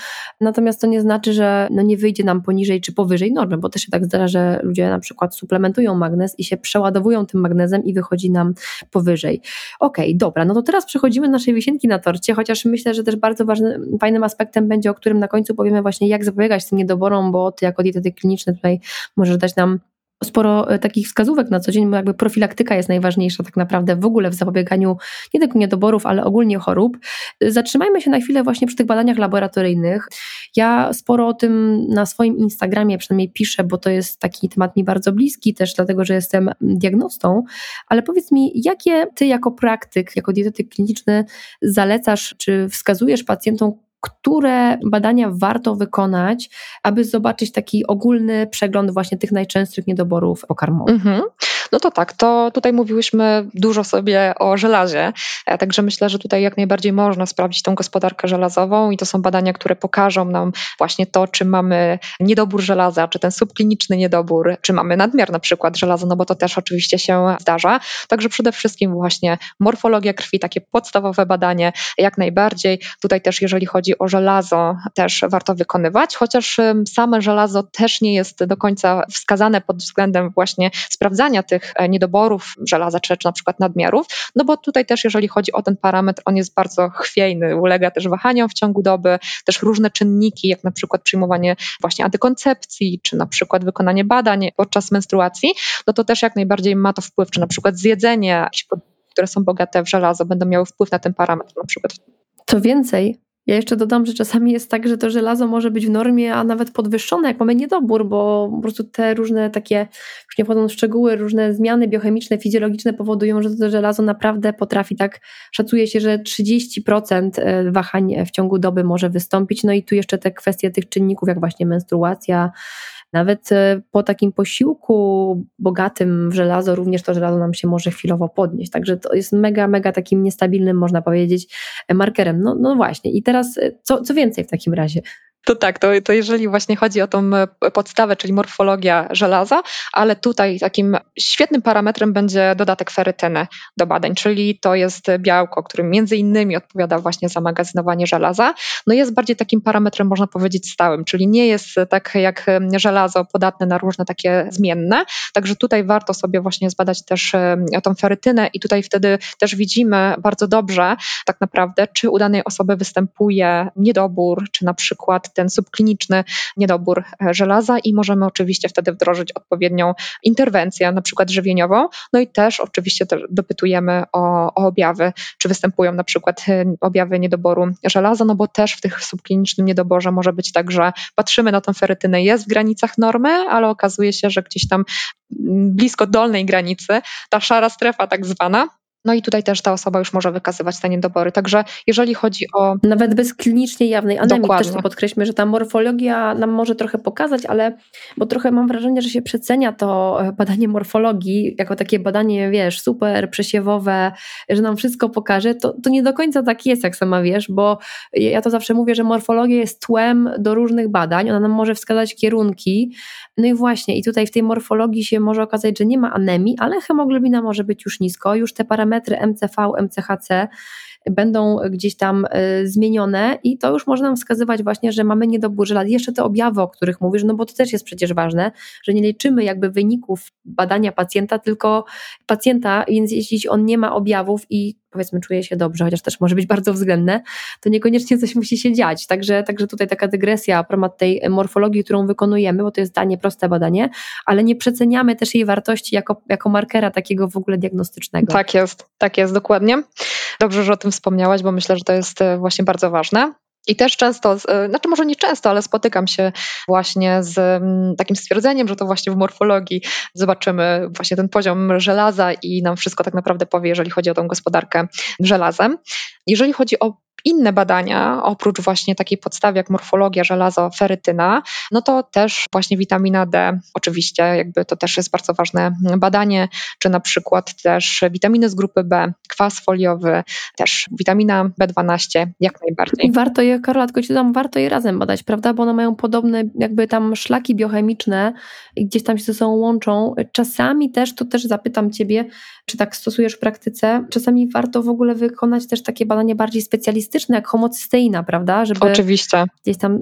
Speaker 2: natomiast to nie znaczy, że no nie wyjdzie nam poniżej czy powyżej normy, bo też się tak zdarza, że ludzie na przykład suplementują magnez i się przeładowują tym magnezem i wychodzi nam powyżej. Okej, okay, dobra, no to teraz przechodzimy do naszej wisienki na torcie, chociaż myślę, że też bardzo ważnym, fajnym aspektem będzie, o którym na końcu powiemy właśnie, jak zapobiegać tym niedoborom, bo ty jako dietetyk kliniczny tutaj możesz dać nam sporo e, takich wskazówek na co dzień, bo jakby profilaktyka jest najważniejsza tak naprawdę w ogóle w zapobieganiu nie tylko niedoborów, ale ogólnie chorób. Zatrzymajmy się na chwilę właśnie przy tych badaniach laboratoryjnych. Ja sporo o tym na swoim Instagramie przynajmniej piszę, bo to jest taki temat mi bardzo bliski też dlatego, że jestem diagnostą, ale powiedz mi, jakie ty jako praktyk, jako dietetyk kliniczny zalecasz, czy wskazujesz pacjentom, które badania warto wykonać, aby zobaczyć taki ogólny przegląd właśnie tych najczęstszych niedoborów pokarmowych? Mhm.
Speaker 3: No to tak, to tutaj mówiłyśmy dużo sobie o żelazie, e, także myślę, że tutaj jak najbardziej można sprawdzić tą gospodarkę żelazową i to są badania, które pokażą nam właśnie to, czy mamy niedobór żelaza, czy ten subkliniczny niedobór, czy mamy nadmiar na przykład żelaza, no bo to też oczywiście się zdarza. Także przede wszystkim właśnie morfologia krwi, takie podstawowe badanie jak najbardziej. Tutaj też jeżeli chodzi o żelazo, też warto wykonywać, chociaż same żelazo też nie jest do końca wskazane pod względem właśnie sprawdzania tych tych e, niedoborów żelaza, czy, czy na przykład nadmiarów, no bo tutaj też jeżeli chodzi o ten parametr, on jest bardzo chwiejny, ulega też wahaniom w ciągu doby, też różne czynniki, jak na przykład przyjmowanie właśnie antykoncepcji, czy na przykład wykonanie badań podczas menstruacji, no to też jak najbardziej ma to wpływ, czy na przykład zjedzenie, które są bogate w żelazo, będą miały wpływ na ten parametr na przykład.
Speaker 2: Co więcej, ja jeszcze dodam, że czasami jest tak, że to żelazo może być w normie, a nawet podwyższone, jak mamy niedobór, bo po prostu te różne takie, już nie wchodząc w szczegóły, różne zmiany biochemiczne, fizjologiczne powodują, że to żelazo naprawdę potrafi tak, szacuje się, że 30% e, wahań w ciągu doby może wystąpić. No i tu jeszcze te kwestie tych czynników, jak właśnie menstruacja, nawet e, po takim posiłku bogatym w żelazo, również to żelazo nam się może chwilowo podnieść. Także to jest mega, mega takim niestabilnym, można powiedzieć, e, markerem. No, no właśnie. I teraz e, co, co więcej w takim razie?
Speaker 3: To tak, to, to jeżeli właśnie chodzi o tą e, podstawę, czyli morfologia żelaza, ale tutaj takim świetnym parametrem będzie dodatek ferytyny do badań, czyli to jest białko, które między innymi odpowiada właśnie za magazynowanie żelaza. No jest bardziej takim parametrem, można powiedzieć, stałym, czyli nie jest tak jak żelazo podatne na różne takie zmienne, także tutaj warto sobie właśnie zbadać też tą ferytynę i tutaj wtedy też widzimy bardzo dobrze tak naprawdę, czy u danej osoby występuje niedobór, czy na przykład ten subkliniczny niedobór e, żelaza i możemy oczywiście wtedy wdrożyć odpowiednią interwencję, na przykład żywieniową. No i też oczywiście dopytujemy o, o objawy, czy występują na przykład e, objawy niedoboru żelaza, no bo też w tych subklinicznym niedoborze może być tak, że patrzymy na tą ferytynę, jest w granicach normy, ale okazuje się, że gdzieś tam mm, blisko dolnej granicy, ta szara strefa tak zwana, no i tutaj też ta osoba już może wykazywać te niedobory. Także jeżeli chodzi o.
Speaker 2: Nawet bez klinicznie jawnej anemii, Dokładnie. też to podkreślmy, że ta morfologia nam może trochę pokazać, ale bo trochę mam wrażenie, że się przecenia to e, badanie morfologii jako takie badanie, wiesz, super przesiewowe, że nam wszystko pokaże. To, to nie do końca tak jest, jak sama wiesz, bo ja to zawsze mówię, że morfologia jest tłem do różnych badań, ona nam może wskazać kierunki. No i właśnie, i tutaj w tej morfologii się może okazać, że nie ma anemii, ale hemoglobina może być już nisko, już te parametry parametry MCV, MCHC będą gdzieś tam y, zmienione i to już może nam wskazywać właśnie, że mamy niedobór żelaza. Jeszcze te objawy, o których mówisz, no bo to też jest przecież ważne, że nie liczymy jakby wyników badania pacjenta, tylko pacjenta, więc jeśli on nie ma objawów i powiedzmy czuje się dobrze, chociaż też może być bardzo względne, to niekoniecznie coś musi się dziać. Także, także tutaj taka dygresja propos tej morfologii, którą wykonujemy, bo to jest danie, proste badanie, ale nie przeceniamy też jej wartości jako, jako markera takiego w ogóle diagnostycznego.
Speaker 3: Tak jest, tak jest, dokładnie. Dobrze, że o tym wspomniałaś, bo myślę, że to jest e, właśnie bardzo ważne. I też często, e, znaczy może nie często, ale spotykam się właśnie z mm, takim stwierdzeniem, że to właśnie w morfologii zobaczymy właśnie ten poziom żelaza i nam wszystko tak naprawdę powie, jeżeli chodzi o tą gospodarkę żelazem. Jeżeli chodzi o inne badania, oprócz właśnie takiej podstawy jak morfologia żelazo, ferytyna, no to też właśnie witamina D, oczywiście jakby to też jest bardzo ważne badanie, czy na przykład też witaminy z grupy B, kwas foliowy, też witamina B12, jak najbardziej.
Speaker 2: I warto je, Karola, tylko ci warto je razem badać, prawda, bo one mają podobne jakby tam szlaki biochemiczne i gdzieś tam się ze sobą łączą. Czasami też, to też zapytam ciebie, czy tak stosujesz w praktyce, czasami warto w ogóle wykonać też takie badanie bardziej specjalistyczne, jak homocysteina, prawda?
Speaker 3: Żeby Oczywiście.
Speaker 2: gdzieś tam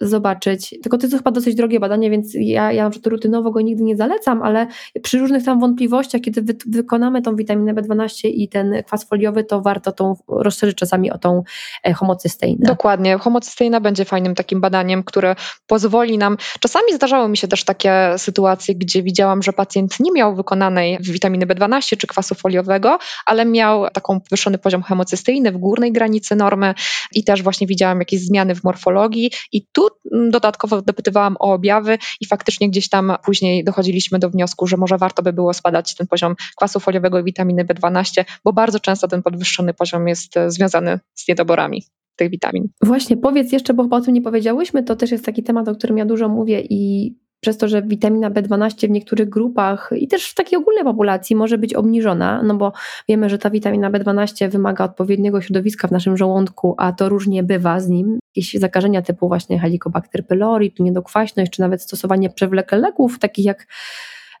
Speaker 2: zobaczyć. Tylko to jest chyba dosyć drogie badanie, więc ja, ja na przykład rutynowo go nigdy nie zalecam, ale przy różnych tam wątpliwościach, kiedy wy, wykonamy tą witaminę B12 i ten kwas foliowy, to warto tą rozszerzyć czasami o tą e, homocysteinę.
Speaker 3: Dokładnie. Homocysteina będzie fajnym takim badaniem, które pozwoli nam. Czasami zdarzały mi się też takie sytuacje, gdzie widziałam, że pacjent nie miał wykonanej witaminy B12 czy kwasu foliowego, ale miał taką podwyższony poziom hemocysteiny w górnej granicy normy i też właśnie widziałam jakieś zmiany w morfologii i tu dodatkowo dopytywałam o objawy i faktycznie gdzieś tam później dochodziliśmy do wniosku, że może warto by było spadać ten poziom kwasu foliowego i witaminy B12, bo bardzo często ten podwyższony poziom jest e, związany z niedoborami tych witamin.
Speaker 2: Właśnie, powiedz jeszcze, bo chyba o tym nie powiedziałyśmy, to też jest taki temat, o którym ja dużo mówię i przez to, że witamina B12 w niektórych grupach i też w takiej ogólnej populacji może być obniżona, no bo wiemy, że ta witamina B12 wymaga odpowiedniego środowiska w naszym żołądku, a to różnie bywa z nim. Jakieś zakażenia typu właśnie Helicobacter pylori, czy niedokwaśność, czy nawet stosowanie przewlekłych leków, takich jak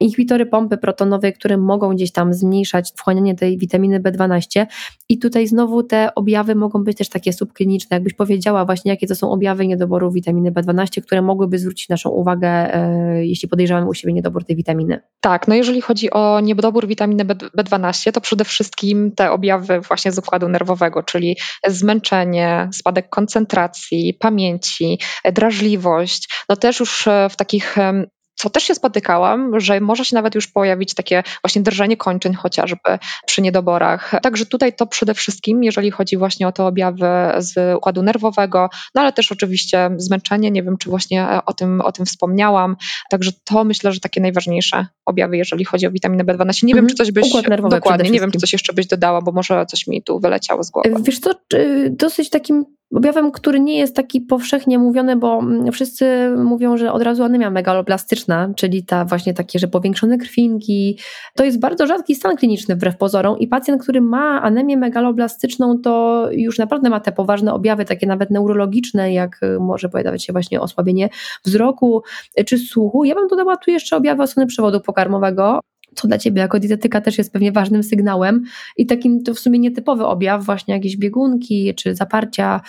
Speaker 2: inhibitory pompy protonowej, które mogą gdzieś tam zmniejszać wchłanianie tej witaminy B12 i tutaj znowu te objawy mogą być też takie subkliniczne, jakbyś powiedziała właśnie jakie to są objawy niedoboru witaminy B12, które mogłyby zwrócić naszą uwagę, e, jeśli podejrzewamy u siebie niedobór tej witaminy.
Speaker 3: Tak, no jeżeli chodzi o niedobór witaminy B12, to przede wszystkim te objawy właśnie z układu nerwowego, czyli zmęczenie, spadek koncentracji, pamięci, drażliwość, no też już e, w takich co też się spotykałam, że może się nawet już pojawić takie właśnie drżenie kończyn chociażby przy niedoborach. Także tutaj to przede wszystkim, jeżeli chodzi właśnie o te objawy z układu nerwowego, no ale też oczywiście zmęczenie, nie wiem czy właśnie o tym, o tym wspomniałam. Także to myślę, że takie najważniejsze objawy, jeżeli chodzi o witaminę B12. Nie wiem, czy coś byś dokładnie, nie wiem, czy coś jeszcze byś dodała, bo może coś mi tu wyleciało z głowy.
Speaker 2: Wiesz co, dosyć takim objawem, który nie jest taki powszechnie mówiony, bo mm, wszyscy mówią, że od razu anemia megaloblastyczna, czyli ta właśnie takie, że powiększone krwinki, to jest bardzo rzadki stan kliniczny wbrew pozorom i pacjent, który ma anemię megaloblastyczną, to już naprawdę ma te poważne objawy, takie nawet neurologiczne, jak y, może pojawiać się właśnie osłabienie wzroku y, czy słuchu. Ja bym dodała tu jeszcze objawy osłony przewodu pokarmowego, co dla Ciebie jako dietetyka też jest pewnie ważnym sygnałem i takim to w sumie nietypowy objaw, właśnie jakieś biegunki czy zaparcia,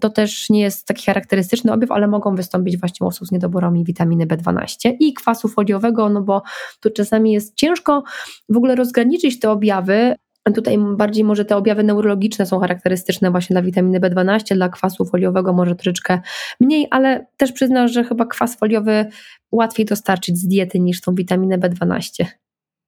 Speaker 2: to też nie jest taki charakterystyczny objaw, ale mogą wystąpić właśnie u osób z niedoborami witaminy B12 i kwasu foliowego, no bo tu czasami jest ciężko w ogóle rozgraniczyć te objawy, Tutaj bardziej może te objawy neurologiczne są charakterystyczne właśnie dla witaminy B12, dla kwasu foliowego może troszeczkę mniej, ale też przyznasz, że chyba kwas foliowy łatwiej dostarczyć z diety niż tą witaminę B12.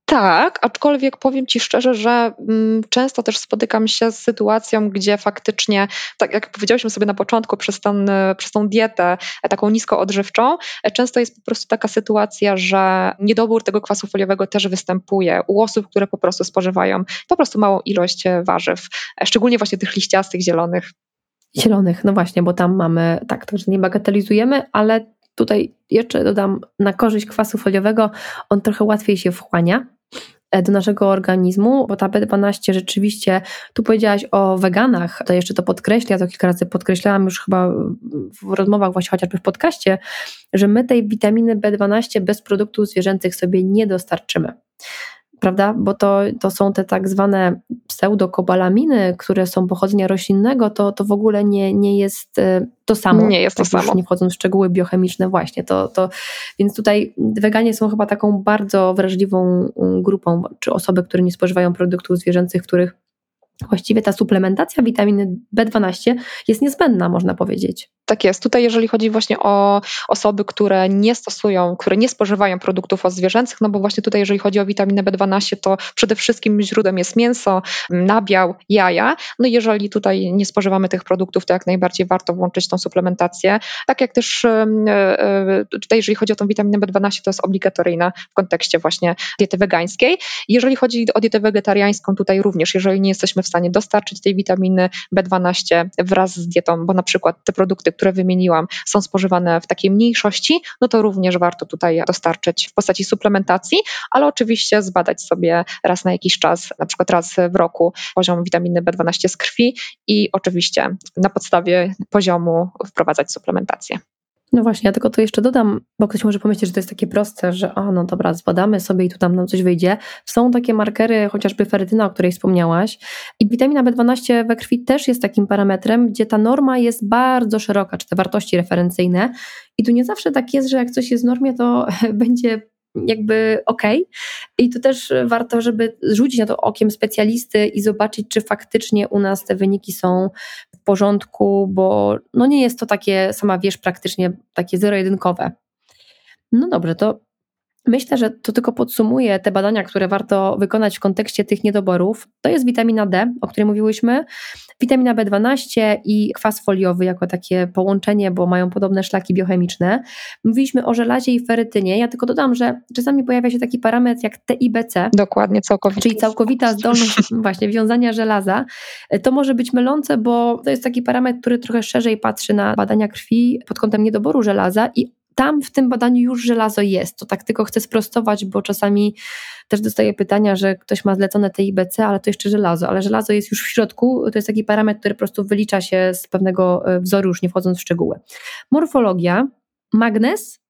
Speaker 3: Tak, aczkolwiek powiem Ci szczerze, że mm, często też spotykam się z sytuacją, gdzie faktycznie, tak jak powiedziałyśmy sobie na początku, przez, ten, przez tą dietę e, taką niskoodżywczą, e, często jest po prostu taka sytuacja, że niedobór tego kwasu foliowego też występuje u osób, które po prostu spożywają po prostu małą ilość e, warzyw, szczególnie właśnie tych liściastych, zielonych.
Speaker 2: Zielonych, no właśnie, bo tam mamy, tak, to, że nie bagatelizujemy, ale tutaj jeszcze dodam na korzyść kwasu foliowego, on trochę łatwiej się wchłania do naszego organizmu, bo ta B12 rzeczywiście, tu powiedziałaś o weganach, to jeszcze to podkreślę, ja to kilka razy podkreślałam już chyba w rozmowach właśnie chociażby w podcaście, że my tej witaminy B12 bez produktów zwierzęcych sobie nie dostarczymy prawda? Bo to, to są te tak zwane pseudokobalaminy, które są pochodzenia roślinnego, to, to w ogóle nie, nie jest e, to samo.
Speaker 3: Nie jest to tak samo.
Speaker 2: Nie wchodząc w szczegóły biochemiczne właśnie. To, to, więc tutaj weganie są chyba taką bardzo wrażliwą mm, grupą, czy osoby, które nie spożywają produktów zwierzęcych, których właściwie ta suplementacja witaminy B12 jest niezbędna, można powiedzieć.
Speaker 3: Tak jest. Tutaj, jeżeli chodzi właśnie o osoby, które nie stosują, które nie spożywają produktów odzwierzęcych, no bo właśnie tutaj, jeżeli chodzi o witaminę B12, to przede wszystkim źródłem jest mięso, nabiał, jaja. No jeżeli tutaj nie spożywamy tych produktów, to jak najbardziej warto włączyć tą suplementację. Tak jak też e, e, tutaj, jeżeli chodzi o tą witaminę B12, to jest obligatoryjna w kontekście właśnie diety wegańskiej. Jeżeli chodzi o dietę wegetariańską, tutaj również, jeżeli nie jesteśmy w stanie dostarczyć tej witaminy B12 wraz z dietą, bo na przykład te produkty, które wymieniłam, są spożywane w takiej mniejszości, no to również warto tutaj dostarczyć w postaci suplementacji, ale oczywiście zbadać sobie raz na jakiś czas, na przykład raz w roku, poziom witaminy B12 z krwi i oczywiście na podstawie poziomu wprowadzać suplementację.
Speaker 2: No właśnie, ja tylko to jeszcze dodam, bo ktoś może pomyśleć, że to jest takie proste, że a no dobra, zbadamy sobie i tu tam nam coś wyjdzie. Są takie markery, chociażby ferytyna, o której wspomniałaś i witamina B12 we krwi też jest takim parametrem, gdzie ta norma jest bardzo szeroka, czy te wartości referencyjne i tu nie zawsze tak jest, że jak coś jest w normie, to [laughs] będzie jakby ok. I tu też warto, żeby rzucić na to okiem specjalisty i zobaczyć, czy faktycznie u nas te wyniki są w porządku, bo no nie jest to takie, sama wiesz, praktycznie takie zero-jedynkowe. No dobrze, to Myślę, że to tylko podsumuje te badania, które warto wykonać w kontekście tych niedoborów. To jest witamina D, o której mówiłyśmy, witamina B12 i kwas foliowy jako takie połączenie, bo mają podobne szlaki biochemiczne. Mówiliśmy o żelazie i ferytynie. Ja tylko dodam, że czasami pojawia się taki parametr jak TIBC.
Speaker 3: Dokładnie, całkowicie.
Speaker 2: Czyli całkowita zdolność [laughs] właśnie wiązania żelaza. To może być mylące, bo to jest taki parametr, który trochę szerzej patrzy na badania krwi pod kątem niedoboru żelaza i tam w tym badaniu już żelazo jest. To tak tylko chcę sprostować, bo czasami też dostaję pytania, że ktoś ma zlecone TIBC, ale to jeszcze żelazo, ale żelazo jest już w środku. To jest taki parametr, który po prostu wylicza się z pewnego e, wzoru, już nie wchodząc w szczegóły. Morfologia, magnez,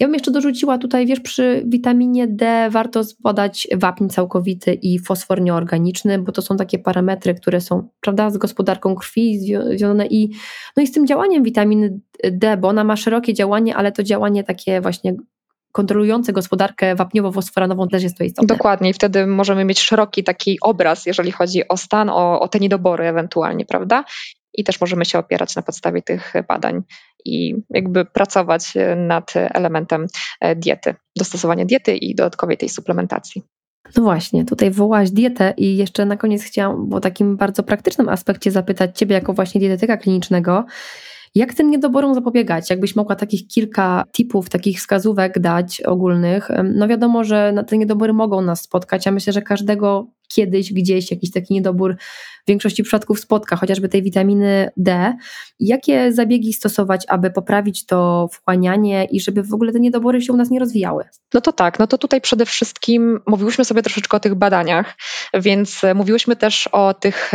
Speaker 2: ja bym jeszcze dorzuciła tutaj, wiesz, przy witaminie D warto zbadać wapń całkowity i fosfor nieorganiczny, bo to są takie parametry, które są, prawda, z gospodarką krwi związane i, no i z tym działaniem witaminy D, bo ona ma szerokie działanie, ale to działanie takie właśnie kontrolujące gospodarkę wapniowo-fosforanową też jest to istotne.
Speaker 3: Dokładnie i wtedy możemy mieć szeroki taki obraz, jeżeli chodzi o stan, o, o te niedobory ewentualnie, prawda? I też możemy się opierać na podstawie tych badań i jakby pracować nad elementem e, diety, dostosowania diety i dodatkowej tej suplementacji.
Speaker 2: No właśnie, tutaj wołałaś dietę i jeszcze na koniec chciałam o takim bardzo praktycznym aspekcie zapytać Ciebie jako właśnie dietetyka klinicznego. Jak tym niedoborom zapobiegać? Jakbyś mogła takich kilka tipów, takich wskazówek dać ogólnych? No wiadomo, że te niedobory mogą nas spotkać. Ja myślę, że każdego kiedyś gdzieś jakiś taki niedobór w większości przypadków spotka, chociażby tej witaminy D. Jakie zabiegi stosować, aby poprawić to wchłanianie i żeby w ogóle te niedobory się u nas nie rozwijały?
Speaker 3: No to tak, no to tutaj przede wszystkim mówiłyśmy sobie troszeczkę o tych badaniach, więc mówiłyśmy też o tych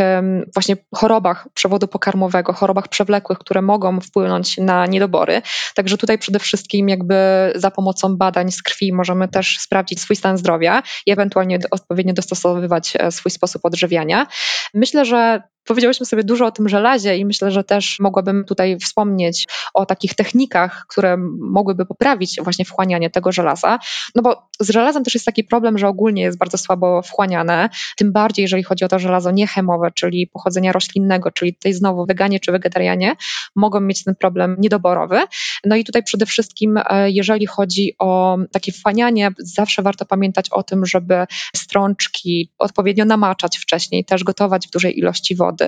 Speaker 3: właśnie chorobach przewodu pokarmowego, chorobach przewlekłych, które mogą wpłynąć na niedobory. Także tutaj przede wszystkim jakby za pomocą badań z krwi możemy też sprawdzić swój stan zdrowia i ewentualnie odpowiednio dostosowywać e, swój sposób odżywiania. Myślę, że powiedziałyśmy sobie dużo o tym żelazie i myślę, że też mogłabym tutaj wspomnieć o takich technikach, które mogłyby poprawić właśnie wchłanianie tego żelaza. No bo z żelazem też jest taki problem, że ogólnie jest bardzo słabo wchłaniane, tym bardziej jeżeli chodzi o to żelazo niechemowe, czyli pochodzenia roślinnego, czyli tutaj znowu weganie czy wegetarianie mogą mieć ten problem niedoborowy. No i tutaj przede wszystkim, e, jeżeli chodzi o takie wchłanianie, zawsze warto pamiętać o tym, żeby strączki odpowiednio namaczać wcześniej, też gotować w dużej ilości wody,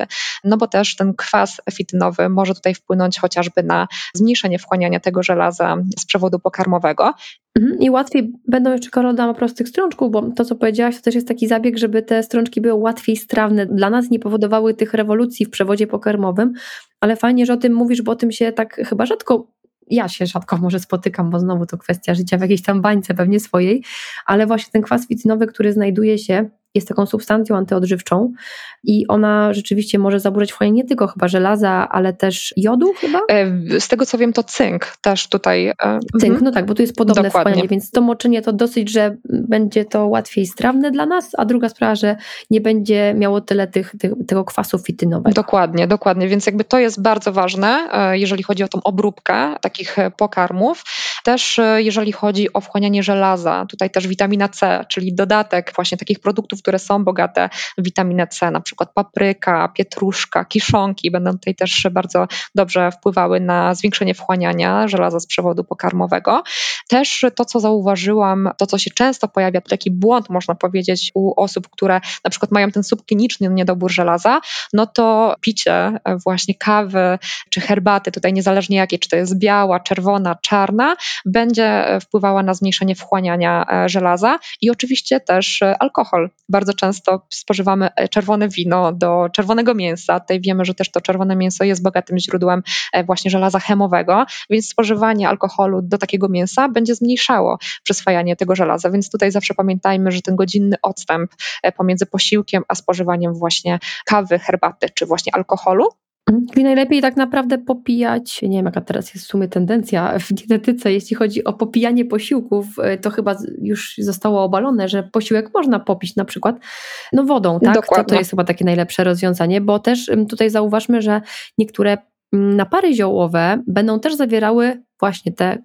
Speaker 3: no bo też ten kwas fitynowy może tutaj wpłynąć chociażby na zmniejszenie wchłaniania tego żelaza z przewodu pokarmowego.
Speaker 2: Mhm. I łatwiej będą jeszcze korodama prostych strączków, bo to, co powiedziałaś, to też jest taki zabieg, żeby te strączki były łatwiej strawne dla nas, nie powodowały tych rewolucji w przewodzie pokarmowym, ale fajnie, że o tym mówisz, bo o tym się tak chyba rzadko ja się rzadko może spotykam, bo znowu to kwestia życia w jakiejś tam bańce pewnie swojej, ale właśnie ten kwas ficynowy, który znajduje się jest taką substancją antyodżywczą i ona rzeczywiście może zaburzać wchłanianie nie tylko chyba żelaza, ale też jodu chyba?
Speaker 3: E, z tego co wiem to cynk też tutaj. E,
Speaker 2: cynk, mhm. no tak, bo tu jest podobne Dokładnie. wchłanianie, więc to moczenie to dosyć, że będzie to łatwiej strawne dla nas, a druga sprawa, że nie będzie miało tyle tych, tych, tego kwasu fitynowego.
Speaker 3: Dokładnie, dokładnie, więc jakby to jest bardzo ważne, e, jeżeli chodzi o tą obróbkę takich pokarmów. Też jeżeli chodzi o wchłanianie żelaza, tutaj też witamina C, czyli dodatek właśnie takich produktów, które są bogate w witaminę C, na przykład papryka, pietruszka, kiszonki, będą tutaj też bardzo dobrze wpływały na zwiększenie wchłaniania żelaza z przewodu pokarmowego. Też to, co zauważyłam, to, co się często pojawia, to taki błąd, można powiedzieć, u osób, które na przykład mają ten subkliniczny niedobór żelaza, no to picie właśnie kawy czy herbaty, tutaj niezależnie jakie, czy to jest biała, czerwona, czarna, będzie wpływała na zmniejszenie wchłaniania e, żelaza i oczywiście też alkohol bardzo często spożywamy e, czerwone wino do czerwonego mięsa. Tutaj wiemy, że też to czerwone mięso jest bogatym źródłem e, właśnie żelaza chemowego, więc spożywanie alkoholu do takiego mięsa będzie zmniejszało przyswajanie tego żelaza. Więc tutaj zawsze pamiętajmy, że ten godzinny odstęp e, pomiędzy posiłkiem a spożywaniem właśnie kawy, herbaty czy właśnie alkoholu.
Speaker 2: Czyli najlepiej tak naprawdę popijać, nie wiem jaka teraz jest w sumie tendencja w dietetyce, jeśli chodzi o popijanie posiłków, e, to chyba już zostało obalone, że posiłek można popić na przykład no wodą, tak? To, to jest chyba takie najlepsze rozwiązanie, bo też tutaj zauważmy, że niektóre napary ziołowe będą też zawierały właśnie te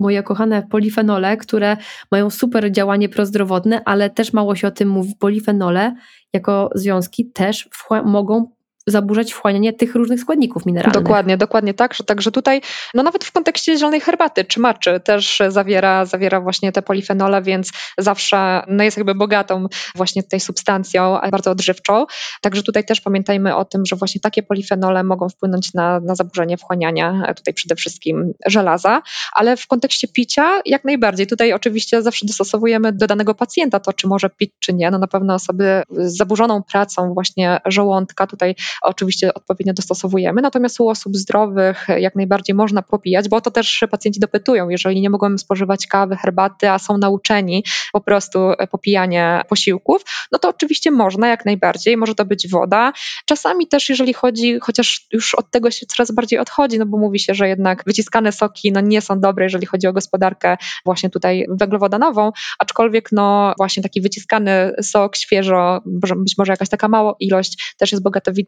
Speaker 2: moje kochane polifenole, które mają super działanie prozdrowotne, ale też mało się o tym mówi. Polifenole jako związki też mogą zaburzać wchłanianie tych różnych składników mineralnych.
Speaker 3: Dokładnie, dokładnie tak, że także tutaj, no nawet w kontekście zielonej herbaty czy maczy też zawiera, zawiera właśnie te polifenole, więc zawsze no jest jakby bogatą właśnie tej substancją, bardzo odżywczą. Także tutaj też pamiętajmy o tym, że właśnie takie polifenole mogą wpłynąć na, na zaburzenie wchłaniania, tutaj przede wszystkim żelaza, ale w kontekście picia jak najbardziej. Tutaj oczywiście zawsze dostosowujemy do danego pacjenta to, czy może pić, czy nie. No na pewno osoby z zaburzoną pracą właśnie żołądka tutaj oczywiście odpowiednio dostosowujemy. Natomiast u osób zdrowych jak najbardziej można popijać, bo to też pacjenci dopytują, jeżeli nie mogą spożywać kawy, herbaty, a są nauczeni po prostu popijania posiłków, no to oczywiście można jak najbardziej, może to być woda. Czasami też jeżeli chodzi, chociaż już od tego się coraz bardziej odchodzi, no bo mówi się, że jednak wyciskane soki no nie są dobre, jeżeli chodzi o gospodarkę właśnie tutaj węglowodanową, aczkolwiek no właśnie taki wyciskany sok świeżo, być może jakaś taka mała ilość też jest bogata w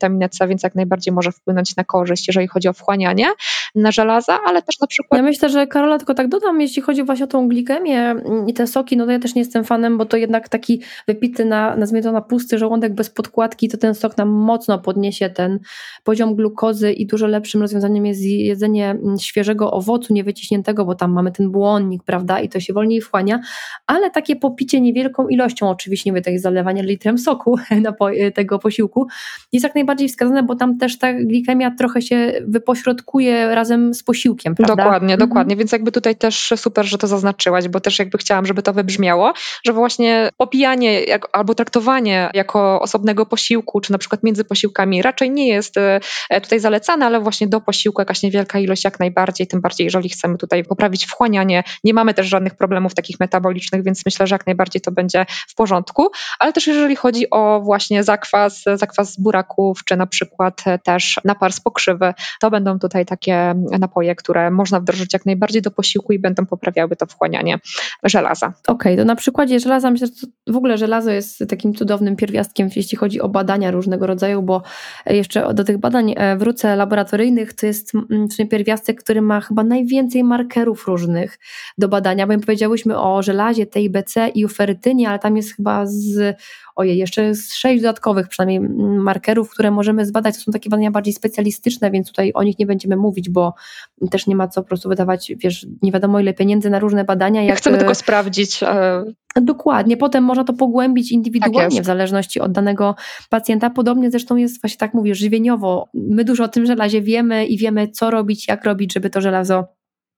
Speaker 3: więc jak najbardziej może wpłynąć na korzyść, jeżeli chodzi o wchłanianie na żelaza, ale też na przykład...
Speaker 2: Ja myślę, że Karola, tylko tak dodam, jeśli chodzi właśnie o tą glikemię i te soki, no to ja też nie jestem fanem, bo to jednak taki wypity na, nazwijmy to na pusty żołądek bez podkładki, to ten sok nam mocno podniesie ten poziom glukozy i dużo lepszym rozwiązaniem jest jedzenie mm, świeżego owocu, niewyciśniętego, bo tam mamy ten błonnik, prawda, i to się wolniej wchłania, ale takie popicie niewielką ilością, oczywiście nie mówię tutaj zalewania litrem soku [laughs] po, tego posiłku, jest jak najbardziej wskazane, bo tam też ta glikemia trochę się wypośrodkuje razem z posiłkiem, prawda?
Speaker 3: Dokładnie, mhm. dokładnie, więc jakby tutaj też super, że to zaznaczyłaś, bo też jakby chciałam, żeby to wybrzmiało, że właśnie popijanie jak, albo traktowanie jako osobnego posiłku, czy na przykład między posiłkami raczej nie jest e, tutaj zalecane, ale właśnie do posiłku jakaś niewielka ilość jak najbardziej, tym bardziej jeżeli chcemy tutaj poprawić wchłanianie, nie mamy też żadnych problemów takich metabolicznych, więc myślę, że jak najbardziej to będzie w porządku, ale też jeżeli chodzi o właśnie zakwas, zakwas buraków, czy na przykład też napar z pokrzywy. To będą tutaj takie napoje, które można wdrożyć jak najbardziej do posiłku i będą poprawiały to wchłanianie żelaza.
Speaker 2: Okej, okay, to na przykładzie żelaza myślę, że w ogóle żelazo jest takim cudownym pierwiastkiem, jeśli chodzi o badania różnego rodzaju, bo jeszcze do tych badań e, wrócę laboratoryjnych, to jest mm, pierwiastek, który ma chyba najwięcej markerów różnych do badania, bo powiedziałyśmy o żelazie, TIBC i uferytynie, ale tam jest chyba z ojej, jeszcze z sześć dodatkowych przynajmniej markerów, które możemy zbadać. To są takie badania bardziej specjalistyczne, więc tutaj o nich nie będziemy mówić, bo też nie ma co po prostu wydawać, wiesz, nie wiadomo ile pieniędzy na różne badania.
Speaker 3: Jak chcemy tylko sprawdzić. E,
Speaker 2: Dokładnie, potem można to pogłębić indywidualnie tak w zależności od danego pacjenta. Podobnie zresztą jest właśnie tak mówię, żywieniowo. My dużo o tym żelazie wiemy i wiemy, co robić, jak robić, żeby to żelazo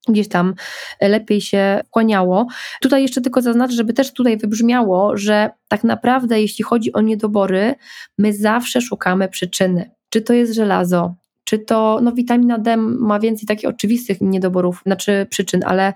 Speaker 2: gdzieś tam lepiej się wchłaniało. Tutaj jeszcze tylko zaznaczę, żeby też tutaj wybrzmiało, że tak naprawdę jeśli chodzi o niedobory, my zawsze szukamy przyczyny. Czy to jest żelazo, czy to no, witamina D ma więcej takich oczywistych niedoborów, znaczy przyczyn, ale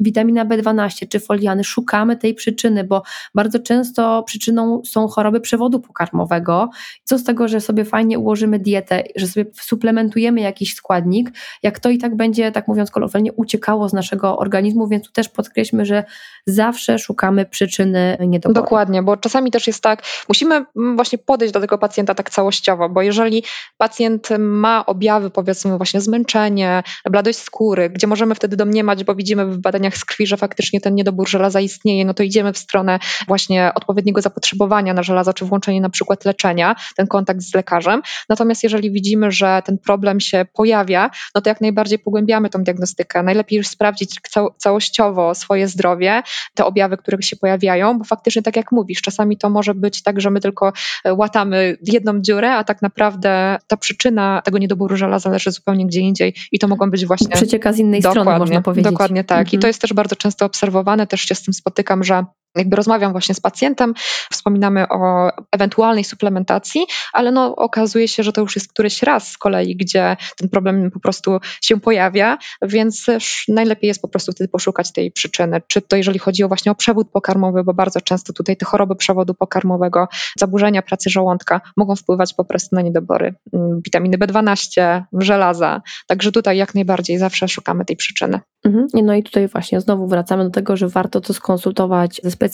Speaker 2: witamina B12 czy foliany, szukamy tej przyczyny, bo bardzo często przyczyną są choroby przewodu pokarmowego. Co z tego, że sobie fajnie ułożymy dietę, że sobie suplementujemy jakiś składnik, jak to i tak będzie, tak mówiąc kolokwialnie, uciekało z naszego organizmu, więc tu też podkreślmy, że zawsze szukamy przyczyny niedoboru.
Speaker 3: Dokładnie, bo czasami też jest tak, musimy właśnie podejść do tego pacjenta tak całościowo, bo jeżeli pacjent ma objawy, powiedzmy właśnie zmęczenie, bladość skóry, gdzie możemy wtedy domniemać, bo widzimy w badaniach z krwi, że faktycznie ten niedobór żelaza istnieje, no to idziemy w stronę właśnie odpowiedniego zapotrzebowania na żelazo, czy włączenie na przykład leczenia, ten kontakt z lekarzem. Natomiast jeżeli widzimy, że ten problem się pojawia, no to jak najbardziej pogłębiamy tą diagnostykę. Najlepiej już sprawdzić całościowo swoje zdrowie, te objawy, które się pojawiają, bo faktycznie tak jak mówisz, czasami to może być tak, że my tylko łatamy jedną dziurę, a tak naprawdę ta przyczyna tego niedoboru różala zależy zupełnie gdzie indziej i to mogą być właśnie...
Speaker 2: Przecieka z innej strony, można powiedzieć.
Speaker 3: Dokładnie tak. Mhm. I to jest też bardzo często obserwowane, też się z tym spotykam, że jakby rozmawiam właśnie z pacjentem, wspominamy o ewentualnej suplementacji, ale no okazuje się, że to już jest któryś raz z kolei, gdzie ten problem po prostu się pojawia, więc najlepiej jest po prostu wtedy poszukać tej przyczyny. Czy to jeżeli chodzi o właśnie o przewód pokarmowy, bo bardzo często tutaj te choroby przewodu pokarmowego, zaburzenia pracy żołądka mogą wpływać po prostu na niedobory mm, witaminy B12, żelaza. Także tutaj jak najbardziej zawsze szukamy tej przyczyny.
Speaker 2: Mhm. No i tutaj właśnie znowu wracamy do tego, że warto to skonsultować ze specjalistą.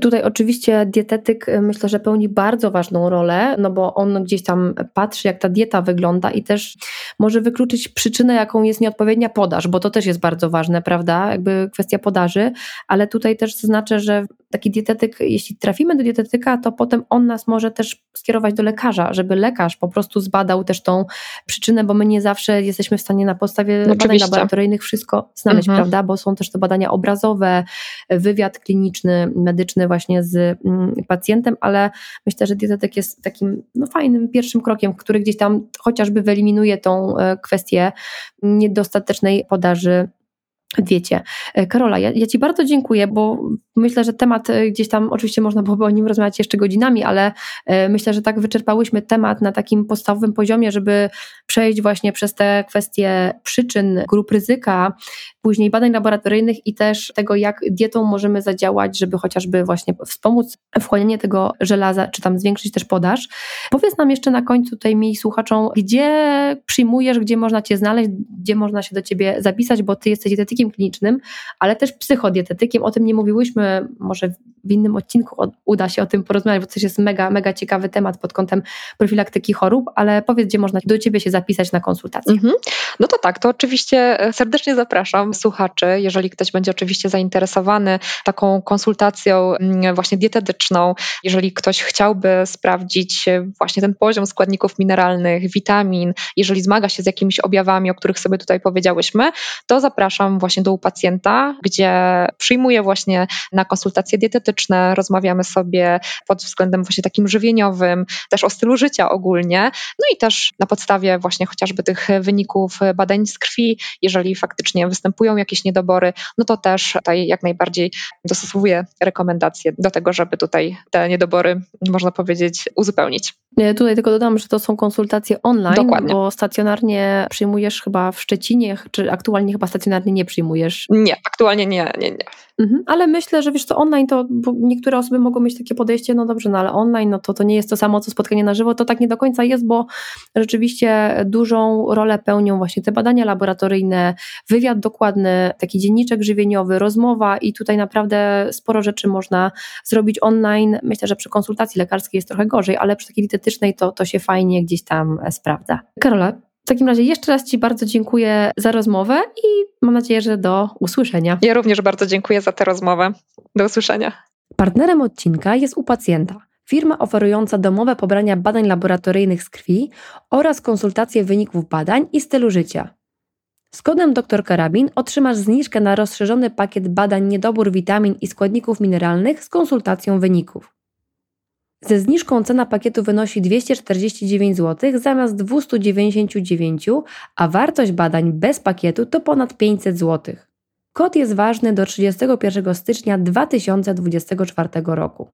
Speaker 2: Tutaj oczywiście dietetyk y, myślę, że pełni bardzo ważną rolę, no bo on gdzieś tam patrzy, jak ta dieta wygląda i też może wykluczyć przyczynę, jaką jest nieodpowiednia podaż, bo to też jest bardzo ważne, prawda? Jakby kwestia podaży, ale tutaj też zaznaczę, że taki dietetyk, jeśli trafimy do dietetyka, to potem on nas może też skierować do lekarza, żeby lekarz po prostu zbadał też tą przyczynę, bo my nie zawsze jesteśmy w stanie na podstawie Oczywiście. badań laboratoryjnych wszystko znaleźć, mhm. prawda? Bo są też to badania obrazowe, wywiad kliniczny, medyczny właśnie z mm, pacjentem, ale myślę, że dietetyk jest takim no, fajnym pierwszym krokiem, który gdzieś tam chociażby wyeliminuje tą e, kwestię niedostatecznej podaży diecie. E, Karola, ja, ja, Ci bardzo dziękuję, bo myślę, że temat e, gdzieś tam, oczywiście można byłoby o nim rozmawiać jeszcze godzinami, ale e, myślę, że tak wyczerpałyśmy temat na takim podstawowym poziomie, żeby przejść właśnie przez te kwestie przyczyn, grup ryzyka, później badań laboratoryjnych i też tego, jak dietą możemy zadziałać, żeby chociażby właśnie wspomóc wchłanianie tego żelaza, czy tam zwiększyć też podaż. Powiedz nam jeszcze na końcu tutaj mi słuchaczom, gdzie przyjmujesz, gdzie można Cię znaleźć, gdzie można się do Ciebie zapisać, bo Ty jesteś dietetykiem klinicznym, ale też psychodietetykiem. O tym nie mówiłyśmy, może w innym odcinku uda się o tym porozmawiać, bo to jest mega, mega ciekawy temat pod kątem profilaktyki chorób, ale powiedz, gdzie można do Ciebie się zapisać na konsultację. Mhm.
Speaker 3: No to tak, to oczywiście e, serdecznie zapraszam słuchaczy, jeżeli ktoś będzie oczywiście zainteresowany taką konsultacją mm, właśnie dietetyczną, jeżeli ktoś chciałby sprawdzić e, właśnie ten poziom składników mineralnych, witamin, jeżeli zmaga się z jakimiś objawami, o których sobie tutaj powiedziałyśmy, to zapraszam właśnie do u pacjenta, gdzie przyjmuję właśnie na konsultacje dietetyczne, rozmawiamy sobie pod względem właśnie takim żywieniowym, też o stylu życia ogólnie, no i też na podstawie właśnie chociażby tych wyników badań z krwi, jeżeli faktycznie występują jakieś niedobory, no to też tutaj jak najbardziej dostosowuję rekomendacje do tego, żeby tutaj te niedobory, można powiedzieć, uzupełnić.
Speaker 2: Tutaj tylko dodam, że to są konsultacje online,
Speaker 3: Dokładnie.
Speaker 2: bo stacjonarnie przyjmujesz chyba w Szczecinie, czy aktualnie chyba stacjonarnie nie przyjmujesz.
Speaker 3: Nie, aktualnie nie, nie, nie.
Speaker 2: Mhm, ale myślę, że wiesz co, online to, bo niektóre osoby mogą mieć takie podejście, no dobrze, no ale online, no to to nie jest to samo, co spotkanie na żywo, to tak nie do końca jest, bo rzeczywiście dużą rolę pełnią właśnie te badania laboratoryjne, wywiad dokładny, taki dzienniczek żywieniowy, rozmowa i tutaj naprawdę sporo rzeczy można zrobić online. Myślę, że przy konsultacji lekarskiej jest trochę gorzej, ale przy takiej dietetycznej to, to się fajnie gdzieś tam sprawdza. Karola, w takim razie jeszcze raz Ci bardzo dziękuję za rozmowę i mam nadzieję, że do usłyszenia.
Speaker 3: Ja również bardzo dziękuję za tę rozmowę. Do usłyszenia.
Speaker 2: Partnerem odcinka jest u pacjenta. Firma oferująca domowe pobrania badań laboratoryjnych z krwi oraz konsultacje wyników badań i stylu życia. Z kodem dr Karabin otrzymasz zniżkę na rozszerzony pakiet badań niedobór witamin i składników mineralnych z konsultacją wyników. Ze zniżką cena pakietu wynosi 249 zł zamiast 299, a wartość badań bez pakietu to ponad 500 zł. Kod jest ważny do 31 stycznia 2024 roku.